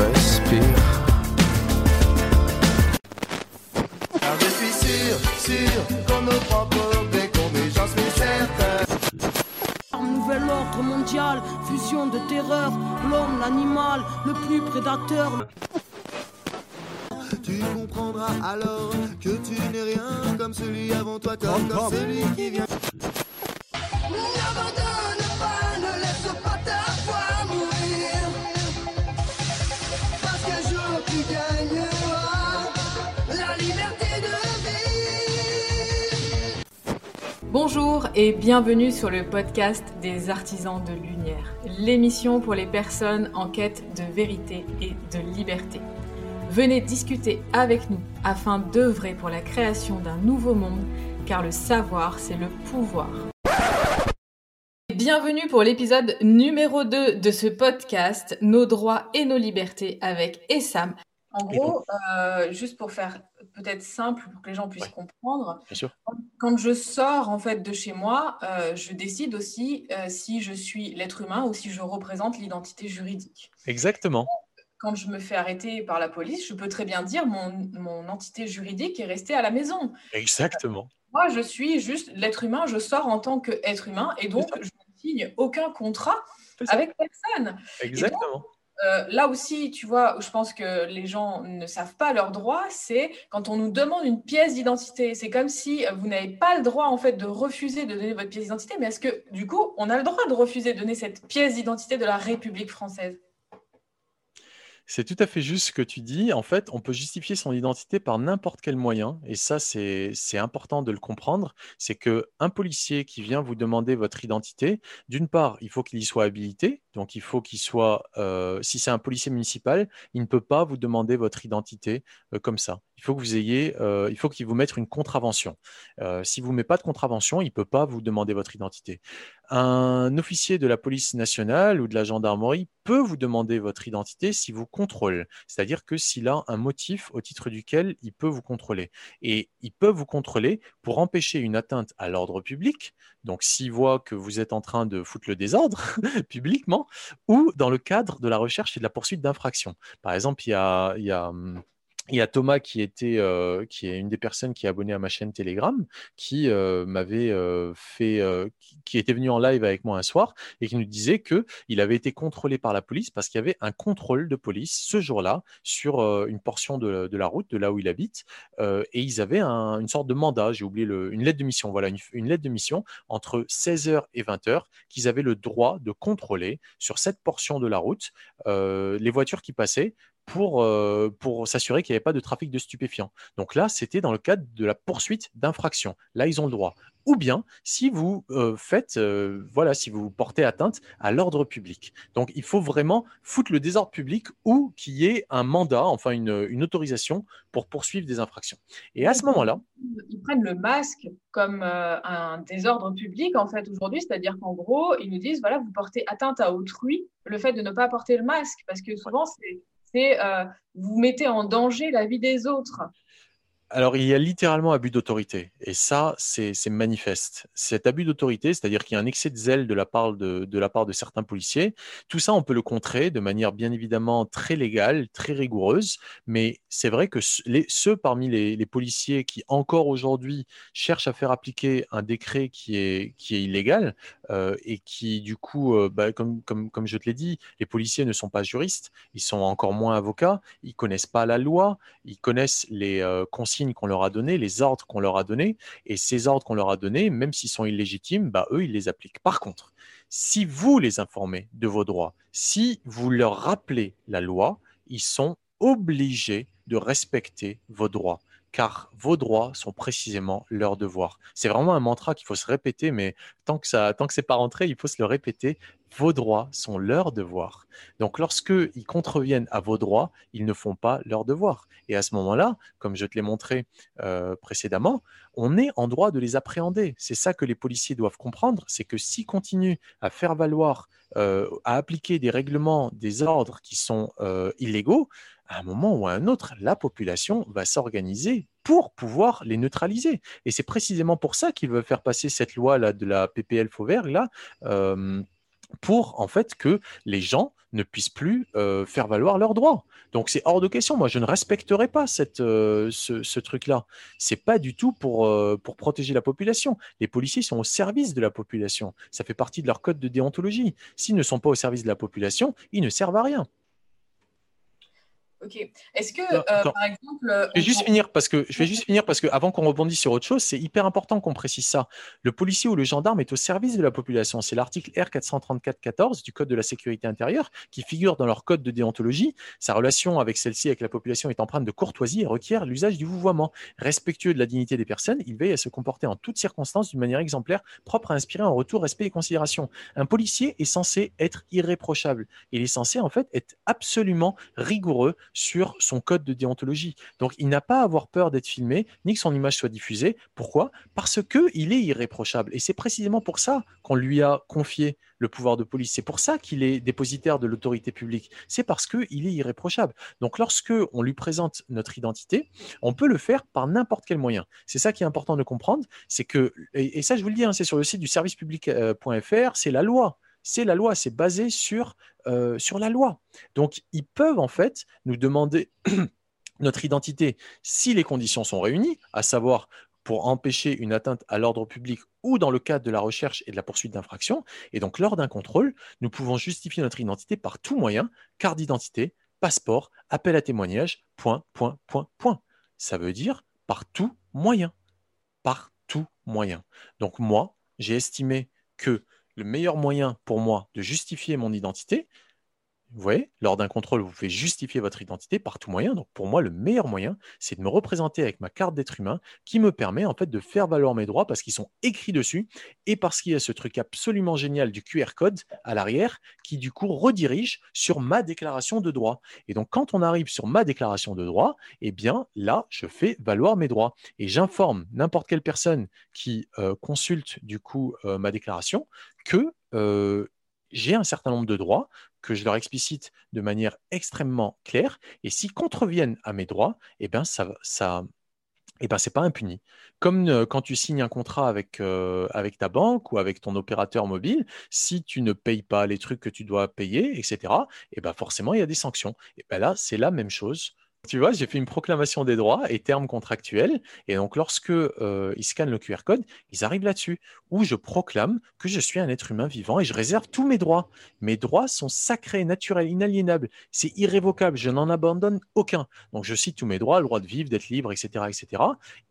respire. Car je suis sûr, sûr qu'on nos propres bécons, mais j'en suis certain. Nouvel ordre mondial, fusion de terreur, l'homme, l'animal, le plus prédateur. Tu comprendras alors que tu n'es rien comme celui avant toi, comme, comme celui qui vient. Bonjour et bienvenue sur le podcast des artisans de lumière, l'émission pour les personnes en quête de vérité et de liberté. Venez discuter avec nous afin d'œuvrer pour la création d'un nouveau monde, car le savoir, c'est le pouvoir. Bienvenue pour l'épisode numéro 2 de ce podcast, Nos droits et nos libertés avec Essam. En gros, euh, juste pour faire peut-être simple, pour que les gens puissent comprendre, Bien sûr. quand je sors en fait de chez moi, euh, je décide aussi euh, si je suis l'être humain ou si je représente l'identité juridique. Exactement. Quand je me fais arrêter par la police, je peux très bien dire mon, mon entité juridique est restée à la maison. Exactement. Moi, je suis juste l'être humain, je sors en tant qu'être humain et donc je ne signe aucun contrat avec personne. Exactement. Euh, là aussi, tu vois, je pense que les gens ne savent pas leurs droits, c'est quand on nous demande une pièce d'identité. C'est comme si vous n'avez pas le droit en fait de refuser de donner votre pièce d'identité, mais est-ce que du coup, on a le droit de refuser de donner cette pièce d'identité de la République française? C'est tout à fait juste ce que tu dis. En fait, on peut justifier son identité par n'importe quel moyen. Et ça, c'est important de le comprendre. C'est que un policier qui vient vous demander votre identité, d'une part, il faut qu'il y soit habilité. Donc, il faut qu'il soit, euh, si c'est un policier municipal, il ne peut pas vous demander votre identité euh, comme ça. Il faut que vous ayez, euh, il faut qu'il vous mette une contravention. Euh, si vous ne met pas de contravention, il ne peut pas vous demander votre identité. Un officier de la police nationale ou de la gendarmerie peut vous demander votre identité si vous contrôle. C'est-à-dire que s'il a un motif au titre duquel il peut vous contrôler. Et il peut vous contrôler pour empêcher une atteinte à l'ordre public. Donc, s'il voit que vous êtes en train de foutre le désordre publiquement, ou dans le cadre de la recherche et de la poursuite d'infractions. Par exemple, il y a, il y a, hum, il y a Thomas qui était, euh, qui est une des personnes qui est abonnée à ma chaîne Telegram, qui euh, m'avait euh, fait, qui, était venu en live avec moi un soir et qui nous disait que il avait été contrôlé par la police parce qu'il y avait un contrôle de police ce jour-là sur une portion de, la route, de là où il habite, et ils avaient un- une sorte de mandat, j'ai oublié une lettre de mission, voilà, une, une lettre de mission entre 16h et 20h qu'ils avaient le droit de contrôler sur cette portion de la route les voitures qui passaient pour, euh, pour s'assurer qu'il n'y avait pas de trafic de stupéfiants. Donc là, c'était dans le cadre de la poursuite d'infraction. Là, ils ont le droit. Ou bien, si vous euh, faites, euh, voilà, si vous portez atteinte à l'ordre public. Donc, il faut vraiment foutre le désordre public ou qu'il y ait un mandat, enfin une, une autorisation pour poursuivre des infractions. Et à ce moment-là, Ils prennent le masque comme un désordre public en fait aujourd'hui, c'est-à-dire qu'en gros, ils nous disent voilà, vous portez atteinte à autrui, le fait de ne pas porter le masque, parce que souvent c'est c'est, euh, vous mettez en danger la vie des autres. Alors, il y a littéralement abus d'autorité. Et ça, c'est manifeste. Cet abus d'autorité, c'est-à-dire qu'il y a un excès de zèle de la, part de, certains policiers, tout ça, on peut le contrer de manière bien évidemment très légale, très rigoureuse. Mais c'est vrai que ceux parmi les, policiers qui, encore aujourd'hui, cherchent à faire appliquer un décret qui est, illégal euh, et qui, du coup, euh, bah, comme je te l'ai dit, les policiers ne sont pas juristes, ils sont encore moins avocats, ils connaissent pas la loi, ils connaissent les euh, consignes qu'on leur a données, les ordres qu'on leur a donnés, et ces ordres qu'on leur a donnés, même s'ils sont illégitimes, bah, eux, ils les appliquent. Par contre, si vous les informez de vos droits, si vous leur rappelez la loi, ils sont obligés de respecter vos droits, car vos droits sont précisément leurs devoirs. C'est vraiment un mantra qu'il faut se répéter, mais tant que ça, tant que c'est pas rentré, il faut se le répéter. Vos droits sont leurs devoirs. Donc, lorsque ils contreviennent à vos droits, ils ne font pas leurs devoirs. Et à ce moment-là, comme je te l'ai montré euh, précédemment, on est en droit de les appréhender. C'est ça que les policiers doivent comprendre, c'est que s'ils continuent à faire valoir, euh, à appliquer des règlements, des ordres qui sont euh, illégaux, à un moment ou à un autre, la population va s'organiser pour pouvoir les neutraliser. Et c'est précisément pour ça qu'ils veulent faire passer cette loi de la PPL Fauvert là. euh, pour en fait que les gens ne puissent plus euh, faire valoir leurs droits. Donc c'est hors de question. Moi, je ne respecterai pas euh, ce, truc-là. C'est pas du tout pour protéger la population. Les policiers sont au service de la population. Ça fait partie de leur code de déontologie. S'ils ne sont pas au service de la population, ils ne servent à rien. Ok. Est-ce que, euh, par exemple. Euh, je vais juste finir parce que je vais juste finir parce que avant qu'on rebondisse sur autre chose, c'est hyper important qu'on précise ça. Le policier ou le gendarme est au service de la population. C'est l'article R434-14 du Code de la sécurité intérieure qui figure dans leur code de déontologie. Sa relation avec celle-ci, avec la population, est empreinte de courtoisie et requiert l'usage du vouvoiement. Respectueux de la dignité des personnes, il veille à se comporter en toutes circonstances d'une manière exemplaire, propre à inspirer en retour respect et considération. Un policier est censé être irréprochable. Il est censé en fait être absolument rigoureux sur son code de déontologie. Donc il n'a pas à avoir peur d'être filmé, ni que son image soit diffusée. Pourquoi? Parce qu'il est irréprochable. Et c'est précisément pour ça qu'on lui a confié le pouvoir de police. C'est pour ça qu'il est dépositaire de l'autorité publique. C'est parce qu'il est irréprochable. Donc lorsque on lui présente notre identité, on peut le faire par n'importe quel moyen. C'est ça qui est important de comprendre. C'est que, et, ça je vous le dis, hein, c'est sur le site du servicepublic.fr, c'est la loi c'est la loi, c'est basé sur, euh, sur la loi. Donc, ils peuvent en fait nous demander notre identité si les conditions sont réunies, à savoir pour empêcher une atteinte à l'ordre public ou dans le cadre de la recherche et de la poursuite d'infraction. Et donc, lors d'un contrôle, nous pouvons justifier notre identité par tout moyen, carte d'identité, passeport, appel à témoignage, point, point, point, point. Ça veut dire par tout moyen. Par tout moyen. Donc, moi, j'ai estimé que le meilleur moyen pour moi de justifier mon identité, vous voyez, lors d'un contrôle, vous pouvez justifier votre identité par tout moyen. Donc pour moi, le meilleur moyen, c'est de me représenter avec ma carte d'être humain qui me permet en fait de faire valoir mes droits parce qu'ils sont écrits dessus et parce qu'il y a ce truc absolument génial du QR code à l'arrière qui du coup redirige sur ma déclaration de droit. Et donc quand on arrive sur ma déclaration de droit, eh bien là, je fais valoir mes droits et j'informe n'importe quelle personne qui euh, consulte du coup euh, ma déclaration que euh, j'ai un certain nombre de droits que je leur explicite de manière extrêmement claire. Et s'ils contreviennent à mes droits, eh bien, ça, ça, eh ben, c'est pas impuni. Comme euh, quand tu signes un contrat avec, euh, avec ta banque ou avec ton opérateur mobile, si tu ne payes pas les trucs que tu dois payer, etc., eh ben, forcément, il y a des sanctions. Et ben là, c'est la même chose tu vois, j'ai fait une proclamation des droits et termes contractuels. Et donc, lorsque euh, ils scannent le QR code, ils arrivent là-dessus, où je proclame que je suis un être humain vivant et je réserve tous mes droits. Mes droits sont sacrés, naturels, inaliénables. C'est irrévocable. Je n'en abandonne aucun. Donc, je cite tous mes droits, le droit de vivre, d'être libre, etc., etc.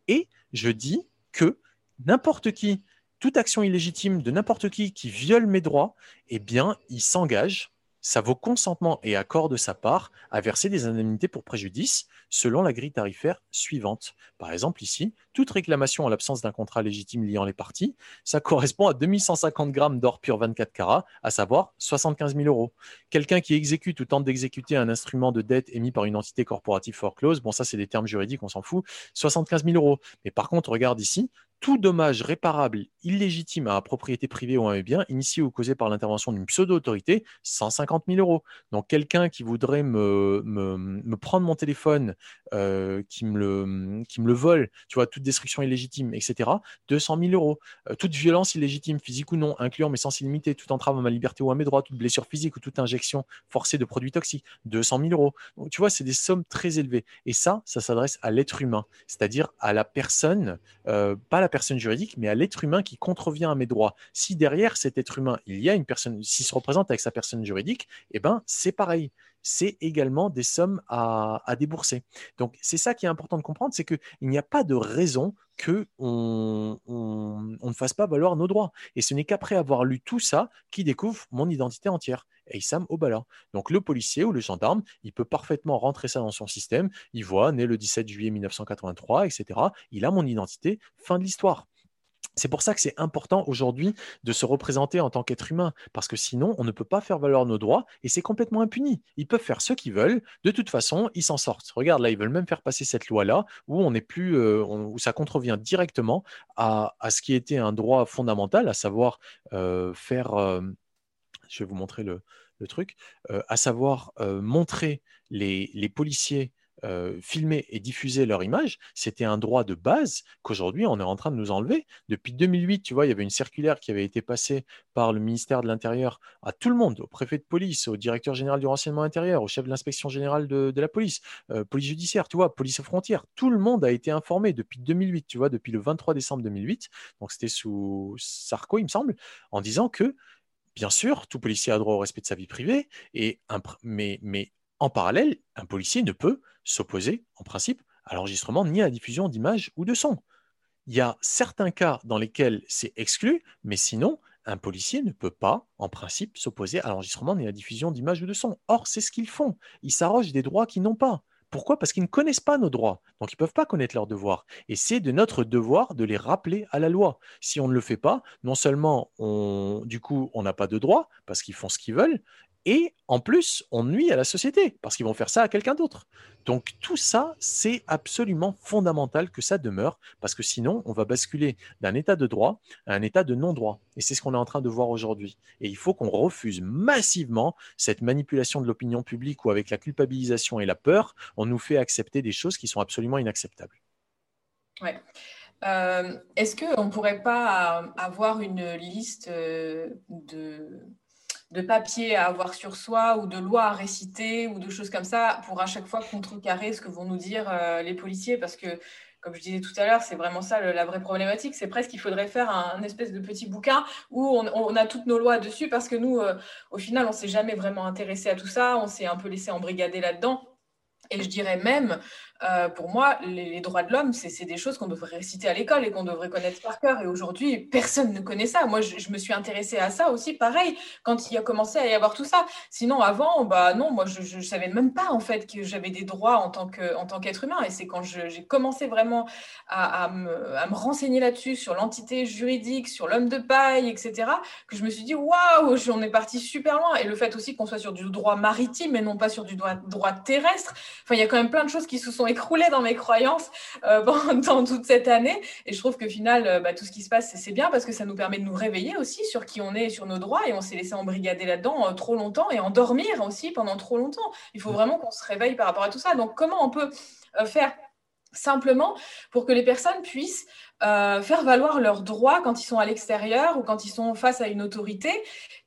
Et je dis que n'importe qui, toute action illégitime de n'importe qui qui viole mes droits, eh bien, il s'engage ça vaut consentement et accord de sa part à verser des indemnités pour préjudice selon la grille tarifaire suivante. Par exemple, ici, toute réclamation en l'absence d'un contrat légitime liant les parties, ça correspond à 2150 grammes d'or pur 24 carats, à savoir 75 000 euros. Quelqu'un qui exécute ou tente d'exécuter un instrument de dette émis par une entité corporative foreclose, bon, ça, c'est des termes juridiques, on s'en fout, 75 000 euros. Mais par contre, regarde ici, tout dommage réparable illégitime à la propriété privée ou à un bien, initié ou causé par l'intervention d'une pseudo-autorité, 150 000 euros. Donc quelqu'un qui voudrait me, me, prendre mon téléphone, euh, qui, me le, qui me le vole, tu vois, toute destruction illégitime, etc., 200 000 euros. Euh, toute violence illégitime, physique ou non, incluant mais sans illimité, toute entrave à ma liberté ou à mes droits, toute blessure physique ou toute injection forcée de produits toxiques, 200 000 euros. Donc tu vois, c'est des sommes très élevées. Et ça, ça s'adresse à l'être humain, c'est-à-dire à la personne, euh, pas la personne juridique, mais à l'être humain qui contrevient à mes droits. Si derrière cet être humain, il y a une personne, s'il se représente avec sa personne juridique, eh ben, c'est pareil. C'est également des sommes à, débourser. Donc, c'est ça qui est important de comprendre, c'est qu'il n'y a pas de raison que on, ne fasse pas valoir nos droits. Et ce n'est qu'après avoir lu tout ça qu'il découvre mon identité entière. Et Issam Obala. Donc le policier ou le gendarme, il peut parfaitement rentrer ça dans son système. Il voit, né le 17 juillet 1983, etc. Il a mon identité. Fin de l'histoire. C'est pour ça que c'est important aujourd'hui de se représenter en tant qu'être humain, parce que sinon, on ne peut pas faire valoir nos droits et c'est complètement impuni. Ils peuvent faire ce qu'ils veulent, de toute façon, ils s'en sortent. Regarde, là, ils veulent même faire passer cette loi-là où on n'est plus, euh, où ça contrevient directement à, ce qui était un droit fondamental, à savoir euh, faire. Euh, je vais vous montrer le, truc, à savoir montrer les, policiers euh, filmer et diffuser leur image, c'était un droit de base qu'aujourd'hui on est en train de nous enlever. Depuis 2008, tu vois, il y avait une circulaire qui avait été passée par le ministère de l'Intérieur à tout le monde, au préfet de police, au directeur général du renseignement intérieur, au chef de l'inspection générale de, la police, euh, police judiciaire, tu vois, police aux frontières. Tout le monde a été informé depuis 2008, tu vois, depuis le 23 décembre 2008. Donc c'était sous Sarko, il me semble, en disant que Bien sûr, tout policier a droit au respect de sa vie privée, mais, mais en parallèle, un policier ne peut s'opposer, en principe, à l'enregistrement ni à la diffusion d'images ou de sons. Il y a certains cas dans lesquels c'est exclu, mais sinon, un policier ne peut pas, en principe, s'opposer à l'enregistrement ni à la diffusion d'images ou de sons. Or, c'est ce qu'ils font. Ils s'arrogent des droits qu'ils n'ont pas. Pourquoi? Parce qu'ils ne connaissent pas nos droits, donc ils ne peuvent pas connaître leurs devoirs. Et c'est de notre devoir de les rappeler à la loi. Si on ne le fait pas, non seulement on, du coup, on n'a pas de droits parce qu'ils font ce qu'ils veulent, et en plus, on nuit à la société parce qu'ils vont faire ça à quelqu'un d'autre. Donc tout ça, c'est absolument fondamental que ça demeure parce que sinon, on va basculer d'un état de droit à un état de non-droit. Et c'est ce qu'on est en train de voir aujourd'hui. Et il faut qu'on refuse massivement cette manipulation de l'opinion publique où avec la culpabilisation et la peur, on nous fait accepter des choses qui sont absolument inacceptables. Ouais. Euh, est-ce qu'on ne pourrait pas avoir une liste euh, de de papier à avoir sur soi ou de lois à réciter ou de choses comme ça pour à chaque fois contrecarrer ce que vont nous dire euh, les policiers parce que comme je disais tout à l'heure, c'est vraiment ça la vraie problématique. C'est presque qu'il faudrait faire un, espèce de petit bouquin où on, a toutes nos lois dessus parce que nous, euh, au final, on s'est jamais vraiment intéressé à tout ça. On s'est un peu laissé embrigader là-dedans. Et je dirais même, euh, pour moi, les, droits de l'homme, c'est des choses qu'on devrait réciter à l'école et qu'on devrait connaître par cœur. Et aujourd'hui, personne ne connaît ça. Moi, je, me suis intéressée à ça aussi, pareil, quand il a commencé à y avoir tout ça. Sinon, avant, bah non, moi, je ne savais même pas en fait que j'avais des droits en tant qu'être humain. Et c'est quand j'ai commencé vraiment à, me, renseigner là-dessus, sur l'entité juridique, sur l'homme de paille, etc., que je me suis dit, waouh, on est parti super loin. Et le fait aussi qu'on soit sur du droit maritime et non pas sur du droit, droit terrestre. Enfin, il y a quand même plein de choses qui se sont écroulé dans mes croyances euh, pendant toute cette année. Et je trouve que final, euh, bah, tout ce qui se passe, c'est bien parce que ça nous permet de nous réveiller aussi sur qui on est et sur nos droits. Et on s'est laissé embrigader là-dedans euh, trop longtemps et endormir aussi pendant trop longtemps. Il faut vraiment qu'on se réveille par rapport à tout ça. Donc, comment on peut faire simplement pour que les personnes puissent faire valoir leurs droits quand ils sont à l'extérieur ou quand ils sont face à une autorité?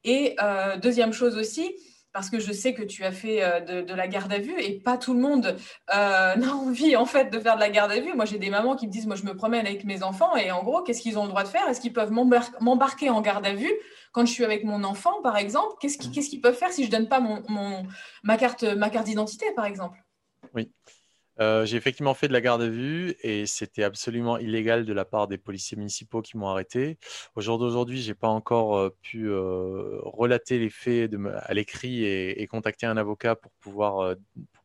Et deuxième chose aussi, parce que je sais que tu as fait euh, de, la garde à vue et pas tout le monde euh, n'a envie en fait de faire de la garde à vue. Moi, j'ai des mamans qui me disent, moi, je me promène avec mes enfants et en gros, qu'est-ce qu'ils ont le droit de faire? Est-ce qu'ils peuvent m'embarquer en garde à vue? Quand je suis avec mon enfant, par exemple Qu'est-ce qu'ils peuvent faire si je donne pas mon, ma carte, ma carte d'identité, par exemple? Oui. Euh, j'ai effectivement fait de la garde à vue et c'était absolument illégal de la part des policiers municipaux qui m'ont arrêté. Au jour d'aujourd'hui, j'ai pas encore euh, pu euh, relater les faits à l'écrit et, contacter un avocat pour pouvoir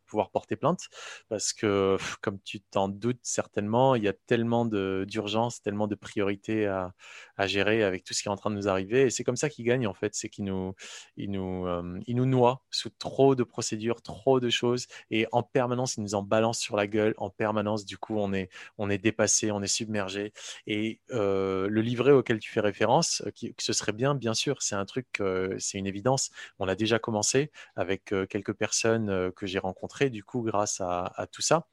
pouvoir porter plainte parce que, comme tu t'en doutes certainement, il y a tellement d'urgence, tellement de priorités à, gérer avec tout ce qui est en train de nous arriver. Et c'est comme ça qu'ils gagnent, en fait. C'est qu'ils nous, ils nous, euh, nous noient sous trop de procédures, trop de choses. Et en permanence, ils nous en balancent sur la gueule. En permanence, du coup, on est, on est dépassé, on est submergé. Et euh, le livret auquel tu fais référence, euh, qui, ce serait bien, bien sûr, c'est un truc, c'est une évidence. On a déjà commencé avec quelques personnes que j'ai rencontrées du coup, grâce à tout ça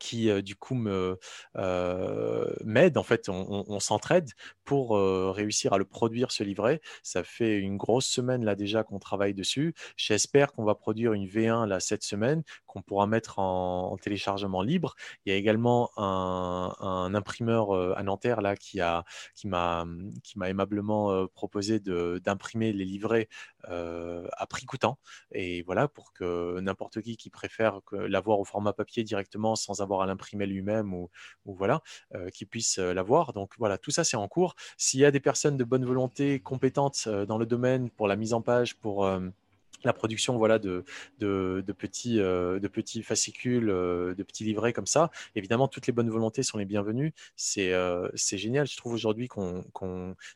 qui euh, du coup euh, m'aide en fait on, s'entraide pour euh, réussir à le produire ce livret. Ça fait une grosse semaine là déjà qu'on travaille dessus. J'espère qu'on va produire une V1 là cette semaine qu'on pourra mettre en, téléchargement libre. Il y a également un, imprimeur à Nanterre là qui a qui m'a qui m'a aimablement proposé d'imprimer les livrets à prix coûtant. Et voilà pour que n'importe qui qui préfère l'avoir au format papier directement sans avoir à l'imprimer lui-même ou, voilà, euh, qui puisse euh, l'avoir. Donc voilà, tout ça c'est en cours. S'il y a des personnes de bonne volonté, compétentes euh, dans le domaine pour la mise en page, pour la production voilà de, de, petits de petits fascicules de petits livrets comme ça évidemment toutes les bonnes volontés sont les bienvenues c'est c'est génial je trouve aujourd'hui qu'on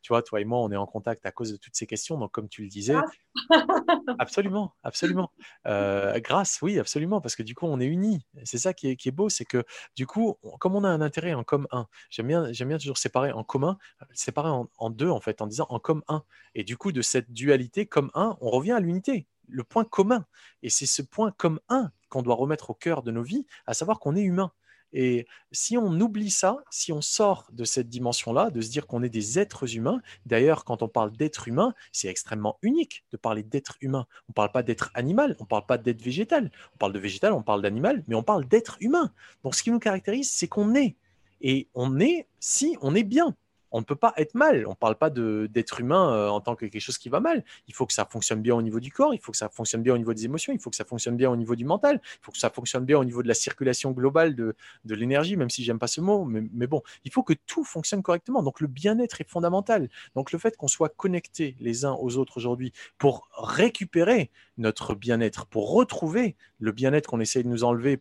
tu vois toi et moi on est en contact à cause de toutes ces questions donc comme tu le disais absolument, absolument. Euh, grâce, oui, absolument, parce que du coup, on est unis. C'est ça qui est, qui est beau, c'est que du coup, comme on a un intérêt en comme un, j'aime bien, j'aime bien toujours séparer en commun, séparer en, deux, en fait, en disant en comme un. Et du coup, de cette dualité comme un, on revient à l'unité, le point commun. Et c'est ce point comme un qu'on doit remettre au cœur de nos vies, à savoir qu'on est humain. Et si on oublie ça, si on sort de cette dimension-là, de se dire qu'on est des êtres humains, d'ailleurs, quand on parle d'être humain, c'est extrêmement unique de parler d'être humain. On ne parle pas d'être animal, on ne parle pas d'être végétal. On parle de végétal, on parle d'animal, mais on parle d'être humain. Donc ce qui nous caractérise, c'est qu'on est. Et on est si on est bien on ne peut pas être mal. On ne parle pas d'être humain euh, en tant que quelque chose qui va mal. Il faut que ça fonctionne bien au niveau du corps, il faut que ça fonctionne bien au niveau des émotions, il faut que ça fonctionne bien au niveau du mental, il faut que ça fonctionne bien au niveau de la circulation globale de, l'énergie, même si j'aime pas ce mot. Mais, bon, il faut que tout fonctionne correctement. Donc le bien-être est fondamental. Donc le fait qu'on soit connectés les uns aux autres aujourd'hui pour récupérer notre bien-être, pour retrouver le bien-être qu'on essaie de nous enlever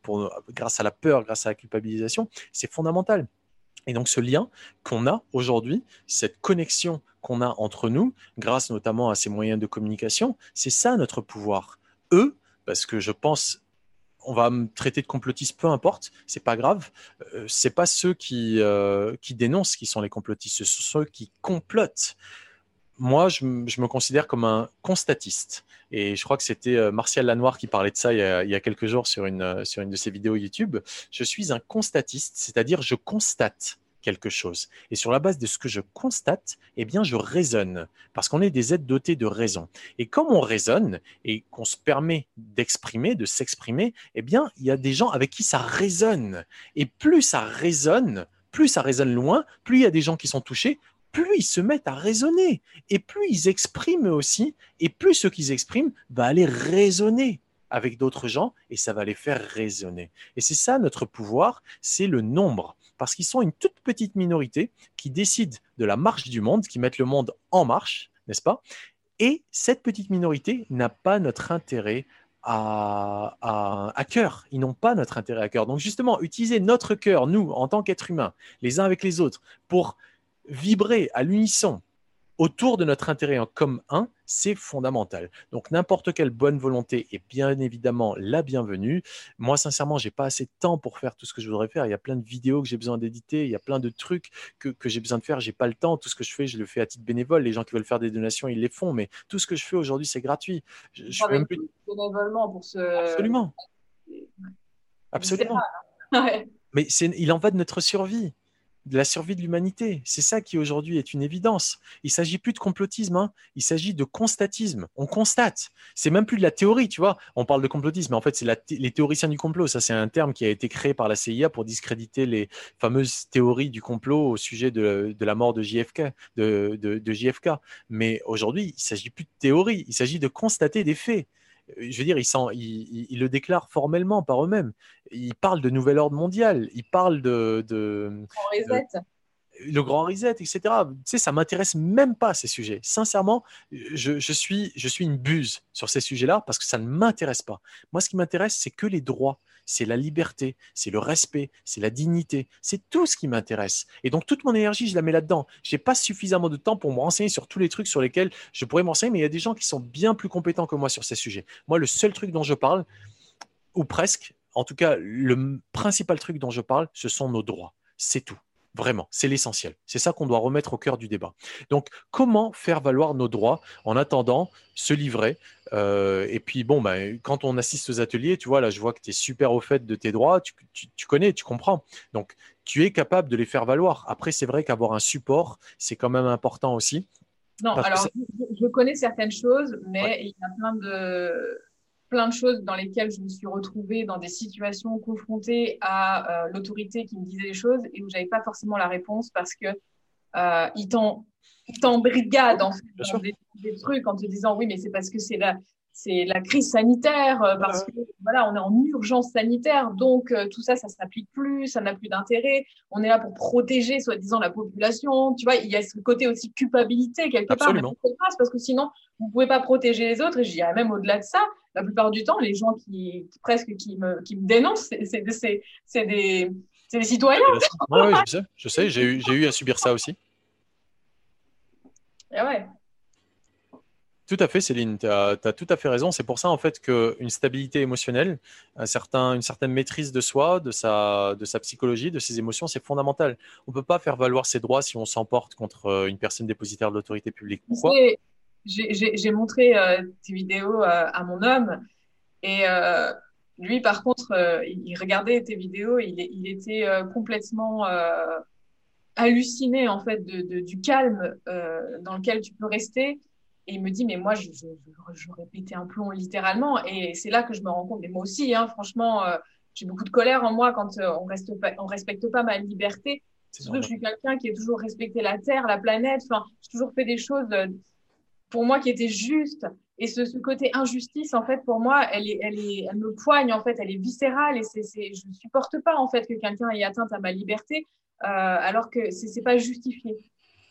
grâce à la peur, grâce à la culpabilisation, c'est fondamental. Et donc ce lien qu'on a aujourd'hui, cette connexion qu'on a entre nous, grâce notamment à ces moyens de communication, c'est ça notre pouvoir. Eux, parce que je pense, on va me traiter de complotiste, peu importe, c'est pas grave. Euh, c'est pas ceux euh, qui dénoncent qui sont les complotistes, ce sont ceux qui complotent. Moi, je, me considère comme un constatiste. Et je crois que c'était euh, Martial Lanoir qui parlait de ça il y a, quelques jours sur une, sur une de ses vidéos YouTube. Je suis un constatiste, c'est-à-dire je constate quelque chose. Et sur la base de ce que je constate, eh bien, je raisonne, parce qu'on est des êtres dotés de raison. Et comme on raisonne et qu'on se permet d'exprimer, de s'exprimer, eh bien, il y a des gens avec qui ça résonne. Et plus ça résonne, plus ça résonne loin, plus il y a des gens qui sont touchés, plus ils se mettent à raisonner. Et plus ils expriment aussi, et plus ce qu'ils expriment va aller raisonner avec d'autres gens, et ça va les faire raisonner. Et c'est ça notre pouvoir, c'est le nombre parce qu'ils sont une toute petite minorité qui décide de la marche du monde, qui mettent le monde en marche, n'est-ce pas? Et cette petite minorité n'a pas notre intérêt à, à, cœur. Ils n'ont pas notre intérêt à cœur. Donc justement, utiliser notre cœur, nous, en tant qu'êtres humains, les uns avec les autres, pour vibrer à l'unisson autour de notre intérêt en comme un, c'est fondamental. Donc n'importe quelle bonne volonté est bien évidemment la bienvenue. Moi, sincèrement, j'ai pas assez de temps pour faire tout ce que je voudrais faire. Il y a plein de vidéos que j'ai besoin d'éditer, il y a plein de trucs que, j'ai besoin de faire. J'ai pas le temps. Tout ce que je fais, je le fais à titre bénévole. Les gens qui veulent faire des donations, ils les font. Mais tout ce que je fais aujourd'hui, c'est gratuit. Je, je même plus... bénévolement pour ce. Absolument. Absolument. Mais il en va de notre survie de la survie de l'humanité. C'est ça qui aujourd'hui est une évidence. Il s'agit plus de complotisme, hein. il s'agit de constatisme. On constate. C'est même plus de la théorie, tu vois. On parle de complotisme, mais en fait, c'est les théoriciens du complot. Ça, c'est un terme qui a été créé par la CIA pour discréditer les fameuses théories du complot au sujet de, la mort de JFK. De, JFK. Mais aujourd'hui, il s'agit plus de théorie, il s'agit de constater des faits je veux dire, ils, le déclarent formellement par eux-mêmes. Ils parlent de nouvel ordre mondial, ils parlent de. de, le grand reset, etc. Tu sais, ça m'intéresse même pas ces sujets. Sincèrement, je, suis, une buse sur ces sujets-là parce que ça ne m'intéresse pas. Moi, ce qui m'intéresse, c'est que les droits, c'est la liberté, c'est le respect, c'est la dignité, c'est tout ce qui m'intéresse. Et donc, toute mon énergie, je la mets là-dedans. Je n'ai pas suffisamment de temps pour me renseigner sur tous les trucs sur lesquels je pourrais m'enseigner, mais il y a des gens qui sont bien plus compétents que moi sur ces sujets. Moi, le seul truc dont je parle, ou presque, en tout cas, le principal truc dont je parle, ce sont nos droits. C'est tout. Vraiment, c'est l'essentiel. C'est ça qu'on doit remettre au cœur du débat. Donc, comment faire valoir nos droits en attendant se livrer euh, Et puis, bon, bah, quand on assiste aux ateliers, tu vois, là, je vois que tu es super au fait de tes droits, tu, connais, tu comprends. Donc, tu es capable de les faire valoir. Après, c'est vrai qu'avoir un support, c'est quand même important aussi. Non, alors, je, connais certaines choses, mais il y a plein de plein de choses dans lesquelles je me suis retrouvée dans des situations confrontées à euh, l'autorité qui me disait des choses et où j'avais pas forcément la réponse parce que euh, ils t'embrigadent en fait, dans des, des, trucs en te disant oui mais c'est parce que c'est la c'est la crise sanitaire euh, parce que voilà, on est en urgence sanitaire, donc euh, tout ça, ça s'applique plus, ça n'a plus d'intérêt. On est là pour protéger, soi-disant, la population. Tu vois, il y a ce côté aussi culpabilité quelque part, parce que sinon, vous pouvez pas protéger les autres. Et je dirais même au-delà de ça, la plupart du temps, les gens qui, presque qui me, qui me dénoncent, c'est des, des, des citoyens. oui, je sais, je sais, j'ai eu, eu à subir ça aussi. Et ouais. Tout à fait, Céline, tu as, tout à fait raison. C'est pour ça, en fait, qu'une stabilité émotionnelle, un certain, une certaine maîtrise de soi, de sa, de sa psychologie, de ses émotions, c'est fondamental. On ne peut pas faire valoir ses droits si on s'emporte contre euh, une personne dépositaire de l'autorité publique. Pourquoi? J'ai montré euh, tes vidéos euh, à mon homme et Lui, par contre, il regardait tes vidéos, il, était complètement halluciné en fait du calme dans lequel tu peux rester. Et il me dit, mais moi, je, je, pété un plomb littéralement. Et c'est là que je me rends compte, mais moi aussi, hein, franchement, j'ai beaucoup de colère en moi quand on reste pas, on respecte pas ma liberté. Surtout que je suis quelqu'un qui a toujours respecté la Terre, la planète. Enfin, j'ai toujours fait des choses pour moi qui étaient justes. Et ce, ce, côté injustice, en fait, pour moi, elle, est, elle, est, elle me poigne, en fait, elle est viscérale et c'est, c'est, je ne supporte pas, en fait, que quelqu'un ait atteinte à ma liberté euh, alors que c'est, c'est pas justifié.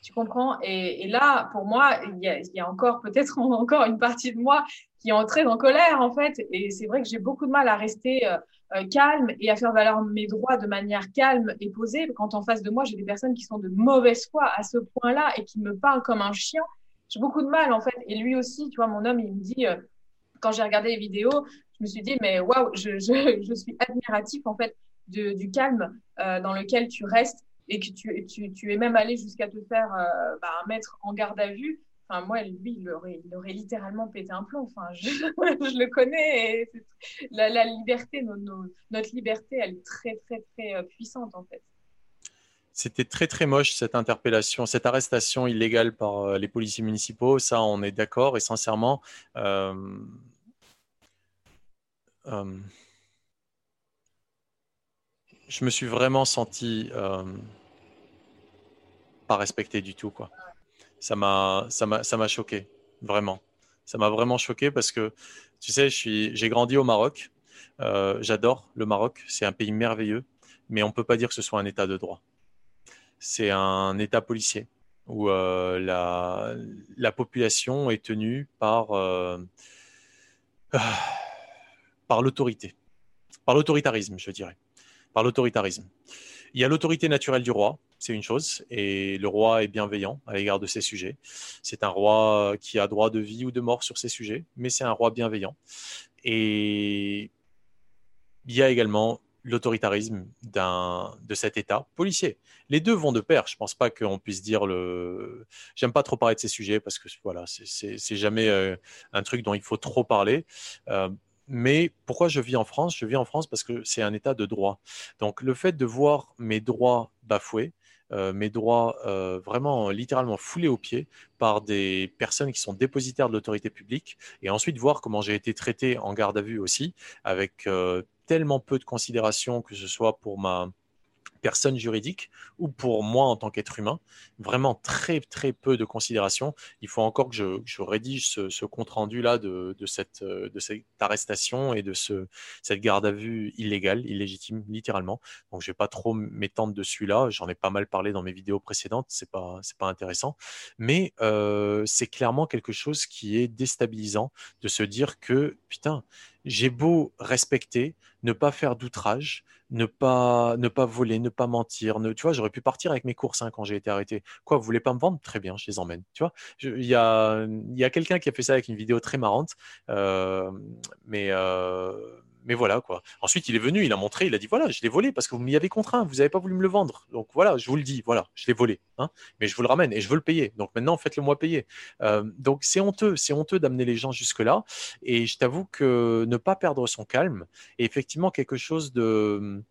Tu comprends? Et, là, pour moi, il y a, encore peut-être encore une partie de moi qui est entrée en colère, en fait. Et c'est vrai que j'ai beaucoup de mal à rester euh, euh, calme et à faire valoir mes droits de manière calme et posée. Quand en face de moi, j'ai des personnes qui sont de mauvaise foi à ce point-là et qui me parlent comme un chien j'ai beaucoup de mal en fait. Et lui aussi, tu vois, mon homme, il me dit, euh, quand j'ai regardé les vidéos, je me suis dit, mais waouh, je, je, je, suis admiratif en fait du calme dans lequel tu restes et que tu, tu, tu es même allé jusqu'à te faire euh, bah, mettre en garde à vue. Enfin, moi, lui, il aurait, il aurait littéralement pété un plomb. Enfin, je, le connais. La, liberté, notre liberté, elle est très, très, très puissante en fait. C'était très très moche cette interpellation, cette arrestation illégale par euh, les policiers municipaux. Ça, on est d'accord. Et sincèrement, euh, euh, je me suis vraiment senti pas respecté du tout. Quoi. Ça m'a choqué vraiment. Ça m'a vraiment choqué parce que tu sais, j'ai grandi au Maroc. J'adore le Maroc. C'est un pays merveilleux, mais on peut pas dire que ce soit un État de droit c'est un État policier où euh, la, la, population est tenue par, euh, par l'autorité, par l'autoritarisme, je dirais, par l'autoritarisme. Il y a l'autorité naturelle du roi, c'est une chose, et le roi est bienveillant à l'égard de ses sujets. C'est un roi qui a droit de vie ou de mort sur ses sujets, mais c'est un roi bienveillant. Et il y a également l'autoritarisme de cet État policier. Les deux vont de pair. Je pense pas qu'on puisse dire le. J'aime pas trop parler de ces sujets parce que voilà, c'est jamais euh, un truc dont il faut trop parler. Euh, mais pourquoi je vis en France? Je vis en France parce que c'est un État de droit. Donc le fait de voir mes droits bafoués, euh, mes droits euh, vraiment littéralement foulés aux pieds par des personnes qui sont dépositaires de l'autorité publique, et ensuite voir comment j'ai été traité en garde à vue aussi, avec euh, tellement peu de considération, que ce soit pour ma personne juridique ou pour moi en tant qu'être humain. Vraiment très très peu de considération. Il faut encore que je, rédige ce, compte-rendu-là cette, de cette arrestation et de ce, cette garde à vue illégale, illégitime, littéralement. Donc je vais pas trop m'étendre dessus là. J'en ai pas mal parlé dans mes vidéos précédentes. C'est pas, c'est pas intéressant. Mais euh, c'est clairement quelque chose qui est déstabilisant de se dire que, putain, j'ai beau respecter, ne pas faire d'outrage, ne pas, ne pas voler, ne pas mentir. Ne, tu vois, j'aurais pu partir avec mes courses hein, quand j'ai été arrêté. Quoi, vous voulez pas me vendre? Très bien, je les emmène. Tu vois, il y a, y a quelqu'un qui a fait ça avec une vidéo très marrante, euh, mais euh, mais voilà quoi. Ensuite, il est venu, il a montré, il a dit voilà, je l'ai volé parce que vous m'y avez contraint, vous n'avez pas voulu me le vendre. Donc voilà, je vous le dis, voilà, je l'ai volé, hein, mais je vous le ramène et je veux le payer. Donc maintenant, faites-le moi payer. Euh, donc c'est honteux, c'est honteux d'amener les gens jusque là. Et je t'avoue que ne pas perdre son calme est effectivement quelque chose de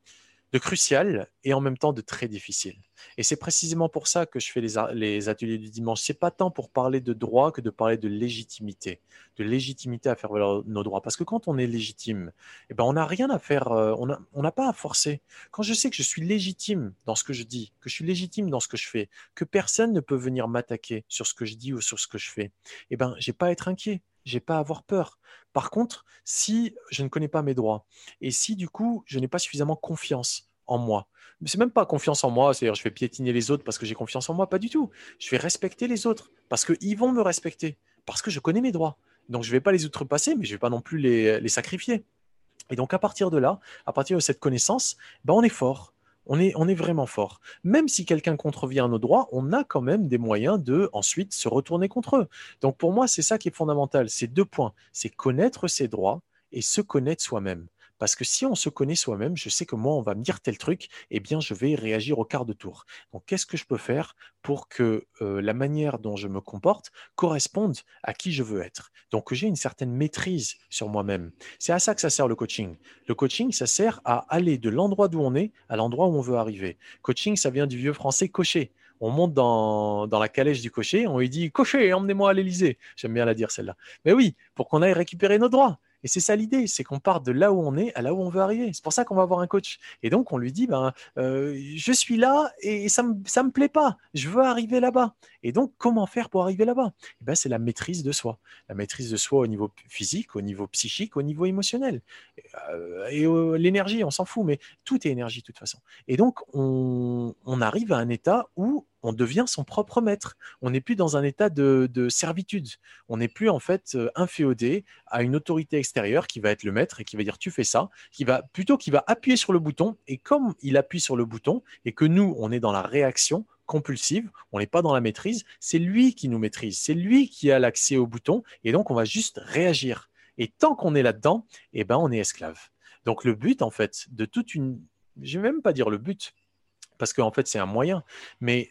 de crucial et en même temps de très difficile. Et c'est précisément pour ça que je fais les, les ateliers du dimanche. C'est pas tant pour parler de droit que de parler de légitimité, de légitimité à faire valoir nos droits. Parce que quand on est légitime, eh ben on n'a rien à faire, euh, on n'a pas à forcer. Quand je sais que je suis légitime dans ce que je dis, que je suis légitime dans ce que je fais, que personne ne peut venir m'attaquer sur ce que je dis ou sur ce que je fais, eh ben j'ai pas à être inquiet j'ai pas à avoir peur. Par contre, si je ne connais pas mes droits et si du coup je n'ai pas suffisamment confiance en moi, c'est même pas confiance en moi, c'est-à-dire je vais piétiner les autres parce que j'ai confiance en moi, pas du tout. Je vais respecter les autres parce qu'ils vont me respecter, parce que je connais mes droits. Donc je vais pas les outrepasser, mais je vais pas non plus les, les sacrifier. Et donc à partir de là, à partir de cette connaissance, ben on est fort. On est, vraiment fort. Même si quelqu'un contrevient à nos droits, on a quand même des moyens de ensuite se retourner contre eux. Donc pour moi, c'est ça qui est fondamental. C'est deux points. C'est connaître ses droits et se connaître soi-même. Parce que si on se connaît soi-même, je sais que moi, on va me dire tel truc, eh bien, je vais réagir au quart de tour. Donc, qu'est-ce que je peux faire pour que la manière dont je me comporte corresponde à qui je veux être? Donc, que j'ai une certaine maîtrise sur moi-même. C'est à ça que ça sert le coaching. Le coaching, ça sert à aller de l'endroit d'où on est à l'endroit où on veut arriver. Coaching, ça vient du vieux français cocher on monte dans, la calèche du cocher, on lui dit Cocher, emmenez-moi à l'Elysée. J'aime bien la dire celle-là. Mais oui, pour qu'on aille récupérer nos droits. Et c'est ça l'idée, c'est qu'on part de là où on est à là où on veut arriver. C'est pour ça qu'on va avoir un coach. Et donc, on lui dit, ben, euh, je suis là et ça ne me, plaît pas. Je veux arriver là-bas. Et donc, comment faire pour arriver là-bas? Eh ben, C'est la maîtrise de soi. La maîtrise de soi au niveau physique, au niveau psychique, au niveau émotionnel. et euh, l'énergie, on s'en fout, mais tout est énergie de toute façon. Et donc, on, on arrive à un état où on devient son propre maître. On n'est plus dans un état de, servitude. On n'est plus en fait euh, inféodé à une autorité extérieure qui va être le maître et qui va dire tu fais ça, qui va plutôt qui va appuyer sur le bouton et comme il appuie sur le bouton et que nous on est dans la réaction compulsive, on n'est pas dans la maîtrise, c'est lui qui nous maîtrise, c'est lui qui a l'accès au bouton et donc on va juste réagir. Et tant qu'on est là-dedans, eh ben on est esclave. Donc le but en fait de toute une je vais même pas dire le but parce qu'en fait, c'est un moyen. Mais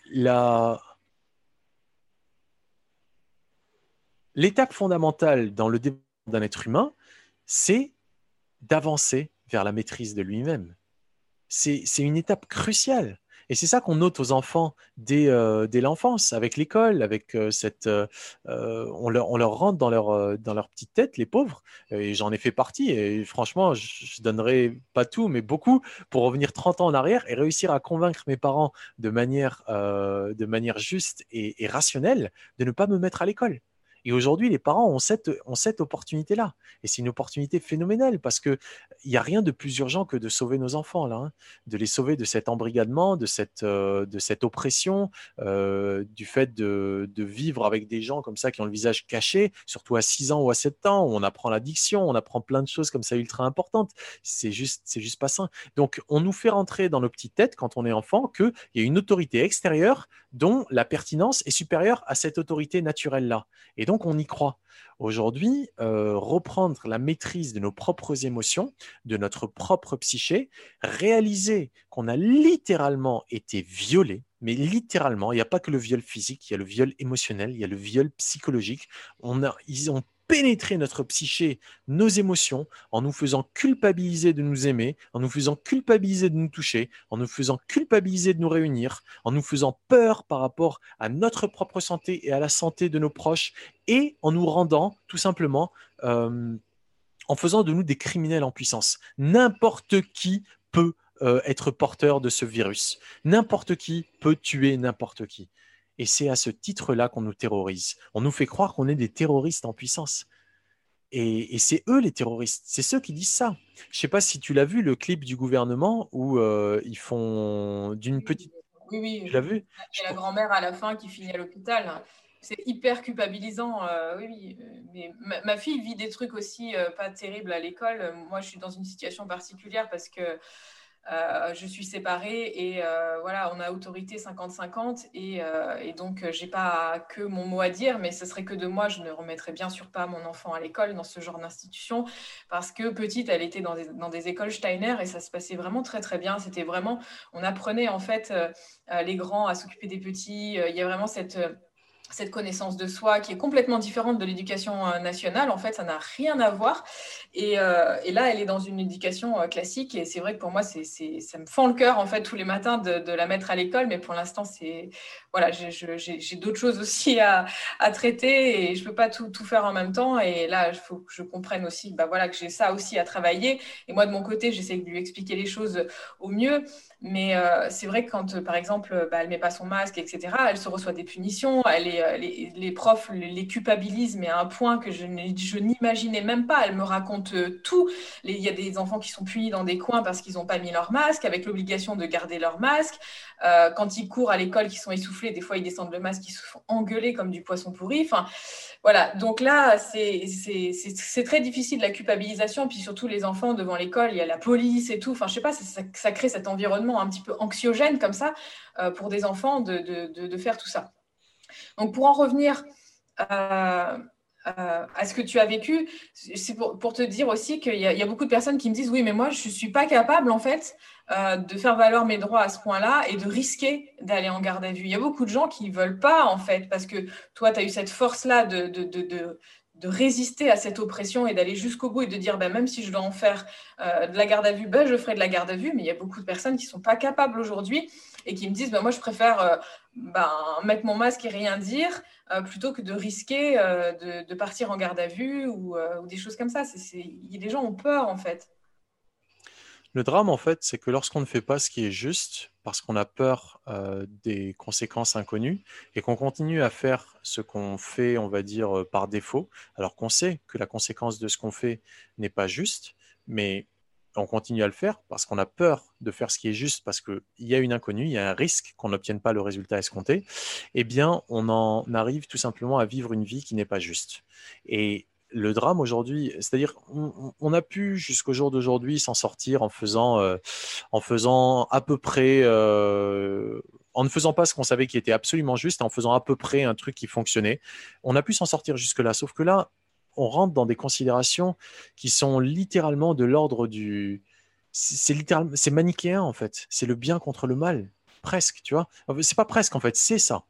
l'étape fondamentale dans le développement d'un être humain, c'est d'avancer vers la maîtrise de lui-même. C'est une étape cruciale. Et c'est ça qu'on note aux enfants dès, euh, l'enfance, avec l'école, avec euh, cette, euh, on, leur, on, leur, rentre dans leur, dans leur petite tête, les pauvres. Et j'en ai fait partie. Et franchement, je, ne donnerai pas tout, mais beaucoup pour revenir 30 ans en arrière et réussir à convaincre mes parents de manière, de manière juste et rationnelle de ne pas me mettre à l'école. Et aujourd'hui, les parents ont cette, opportunité-là. Et c'est une opportunité phénoménale parce qu'il n'y a rien de plus urgent que de sauver nos enfants, là, hein. de les sauver de cet embrigadement, de cette, euh, oppression, euh, du fait de, de, vivre avec des gens comme ça qui ont le visage caché, surtout à 6 ans ou à 7 ans, où on apprend l'addiction, on apprend plein de choses comme ça ultra importantes. C'est juste, c'est juste pas sain. Donc, on nous fait rentrer dans nos petites têtes quand on est enfant qu'il y a une autorité extérieure dont la pertinence est supérieure à cette autorité naturelle-là. Et donc, on y croit. Aujourd'hui, euh, reprendre la maîtrise de nos propres émotions, de notre propre psyché, réaliser qu'on a littéralement été violé, mais littéralement, il n'y a pas que le viol physique, il y a le viol émotionnel, il y a le viol psychologique. On a, ils ont pénétrer notre psyché, nos émotions, en nous faisant culpabiliser de nous aimer, en nous faisant culpabiliser de nous toucher, en nous faisant culpabiliser de nous réunir, en nous faisant peur par rapport à notre propre santé et à la santé de nos proches, et en nous rendant tout simplement, euh, en faisant de nous des criminels en puissance. N'importe qui peut euh, être porteur de ce virus. N'importe qui peut tuer n'importe qui. Et c'est à ce titre-là qu'on nous terrorise. On nous fait croire qu'on est des terroristes en puissance. Et, c'est eux les terroristes. C'est ceux qui disent ça. Je ne sais pas si tu l'as vu, le clip du gouvernement où euh, ils font d'une petite... Oui, oui. Tu l'as vu? Et la grand-mère à la fin qui finit à l'hôpital. C'est hyper culpabilisant. Euh, oui, oui. Mais ma, fille vit des trucs aussi euh, pas terribles à l'école. Moi, je suis dans une situation particulière parce que euh, je suis séparée et euh, voilà, on a autorité 50-50 et, euh, et, donc j'ai pas que mon mot à dire, mais ce serait que de moi, je ne remettrais bien sûr pas mon enfant à l'école dans ce genre d'institution parce que petite, elle était dans des, dans des, écoles Steiner et ça se passait vraiment très très bien. C'était vraiment, on apprenait en fait les grands à s'occuper des petits. Il y a vraiment cette cette connaissance de soi qui est complètement différente de l'éducation euh, nationale. En fait, ça n'a rien à voir. Et, euh, là, elle est dans une éducation euh, classique. Et c'est vrai que pour moi, c'est, ça me fend le cœur, en fait, tous les matins de, la mettre à l'école. Mais pour l'instant, c'est, voilà, j'ai, d'autres choses aussi à, traiter et je ne peux pas tout, tout, faire en même temps. Et là, il faut que je comprenne aussi bah, voilà, que j'ai ça aussi à travailler. Et moi, de mon côté, j'essaie de lui expliquer les choses au mieux. Mais c'est vrai que quand, par exemple, bah, elle ne met pas son masque, etc., elle se reçoit des punitions. Elle est euh, les, profs les, culpabilisent, mais à un point que je n'imaginais même pas. Elles me racontent euh, tout. Il y a des enfants qui sont punis dans des coins parce qu'ils n'ont pas mis leur masque, avec l'obligation de garder leur masque. Euh, quand ils courent à l'école, qui sont essoufflés, des fois ils descendent le masque, ils se font engueuler comme du poisson pourri. Enfin, voilà. Donc là, c'est très difficile la culpabilisation. Puis surtout les enfants devant l'école, il y a la police et tout. Enfin, je sais pas, ça, crée cet environnement un petit peu anxiogène comme ça pour des enfants de faire tout ça. Donc pour en revenir euh, euh, à ce que tu as vécu. C'est pour, te dire aussi qu'il y, a beaucoup de personnes qui me disent oui, mais moi, je ne suis pas capable, en fait, euh, de faire valoir mes droits à ce point-là et de risquer d'aller en garde à vue. Il y a beaucoup de gens qui ne veulent pas, en fait, parce que toi, tu as eu cette force-là de, de, résister à cette oppression et d'aller jusqu'au bout et de dire, ben, même si je dois en faire euh, de la garde à vue, ben, je ferai de la garde à vue. Mais il y a beaucoup de personnes qui ne sont pas capables aujourd'hui et qui me disent, ben, moi, je préfère ben, mettre mon masque et rien dire. Euh, plutôt que de risquer euh, de, partir en garde à vue ou, des choses comme ça. les gens ont peur en fait. Le drame, en fait, c'est que lorsqu'on ne fait pas ce qui est juste, parce qu'on a peur des conséquences inconnues, et qu'on continue à faire ce qu'on fait, on va dire, par défaut, alors qu'on sait que la conséquence de ce qu'on fait n'est pas juste, mais on continue à le faire parce qu'on a peur de faire ce qui est juste, parce qu'il y a une inconnue, il y a un risque qu'on n'obtienne pas le résultat escompté, eh bien, on en arrive tout simplement à vivre une vie qui n'est pas juste. Et le drame aujourd'hui, c'est-à-dire, on, a pu jusqu'au jour d'aujourd'hui s'en sortir en faisant, euh, en faisant à peu près, euh, en ne faisant pas ce qu'on savait qui était absolument juste, en faisant à peu près un truc qui fonctionnait. On a pu s'en sortir jusque-là, sauf que là, on rentre dans des considérations qui sont littéralement de l'ordre du. C'est littéralement, c'est manichéen en fait. C'est le bien contre le mal, presque, tu vois. C'est pas presque en fait, c'est ça.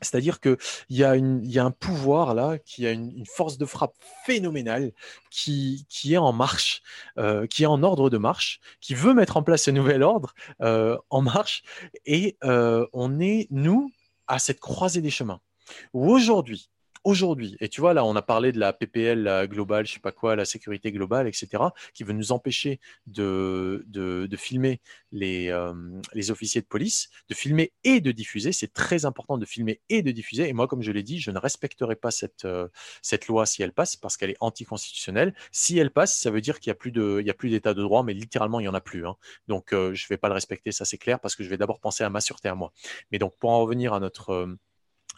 C'est-à-dire qu'il y, a y a un pouvoir là, qui a une, force de frappe phénoménale, qui, qui est en marche, euh, qui est en ordre de marche, qui veut mettre en place ce nouvel ordre euh, en marche. Et euh, on est, nous, à cette croisée des chemins. Où aujourd'hui, aujourd'hui, et tu vois, là, on a parlé de la PPL globale, je sais pas quoi, la sécurité globale, etc., qui veut nous empêcher de, de, filmer les, euh, les officiers de police, de filmer et de diffuser. C'est très important de filmer et de diffuser. Et moi, comme je l'ai dit, je ne respecterai pas cette, euh, cette loi si elle passe, parce qu'elle est anticonstitutionnelle. Si elle passe, ça veut dire qu'il n'y a plus de, il a plus d'état de droit, mais littéralement, il n'y en a plus. Hein. Donc, euh, je ne vais pas le respecter, ça c'est clair, parce que je vais d'abord penser à ma sûreté à moi. Mais donc, pour en revenir à notre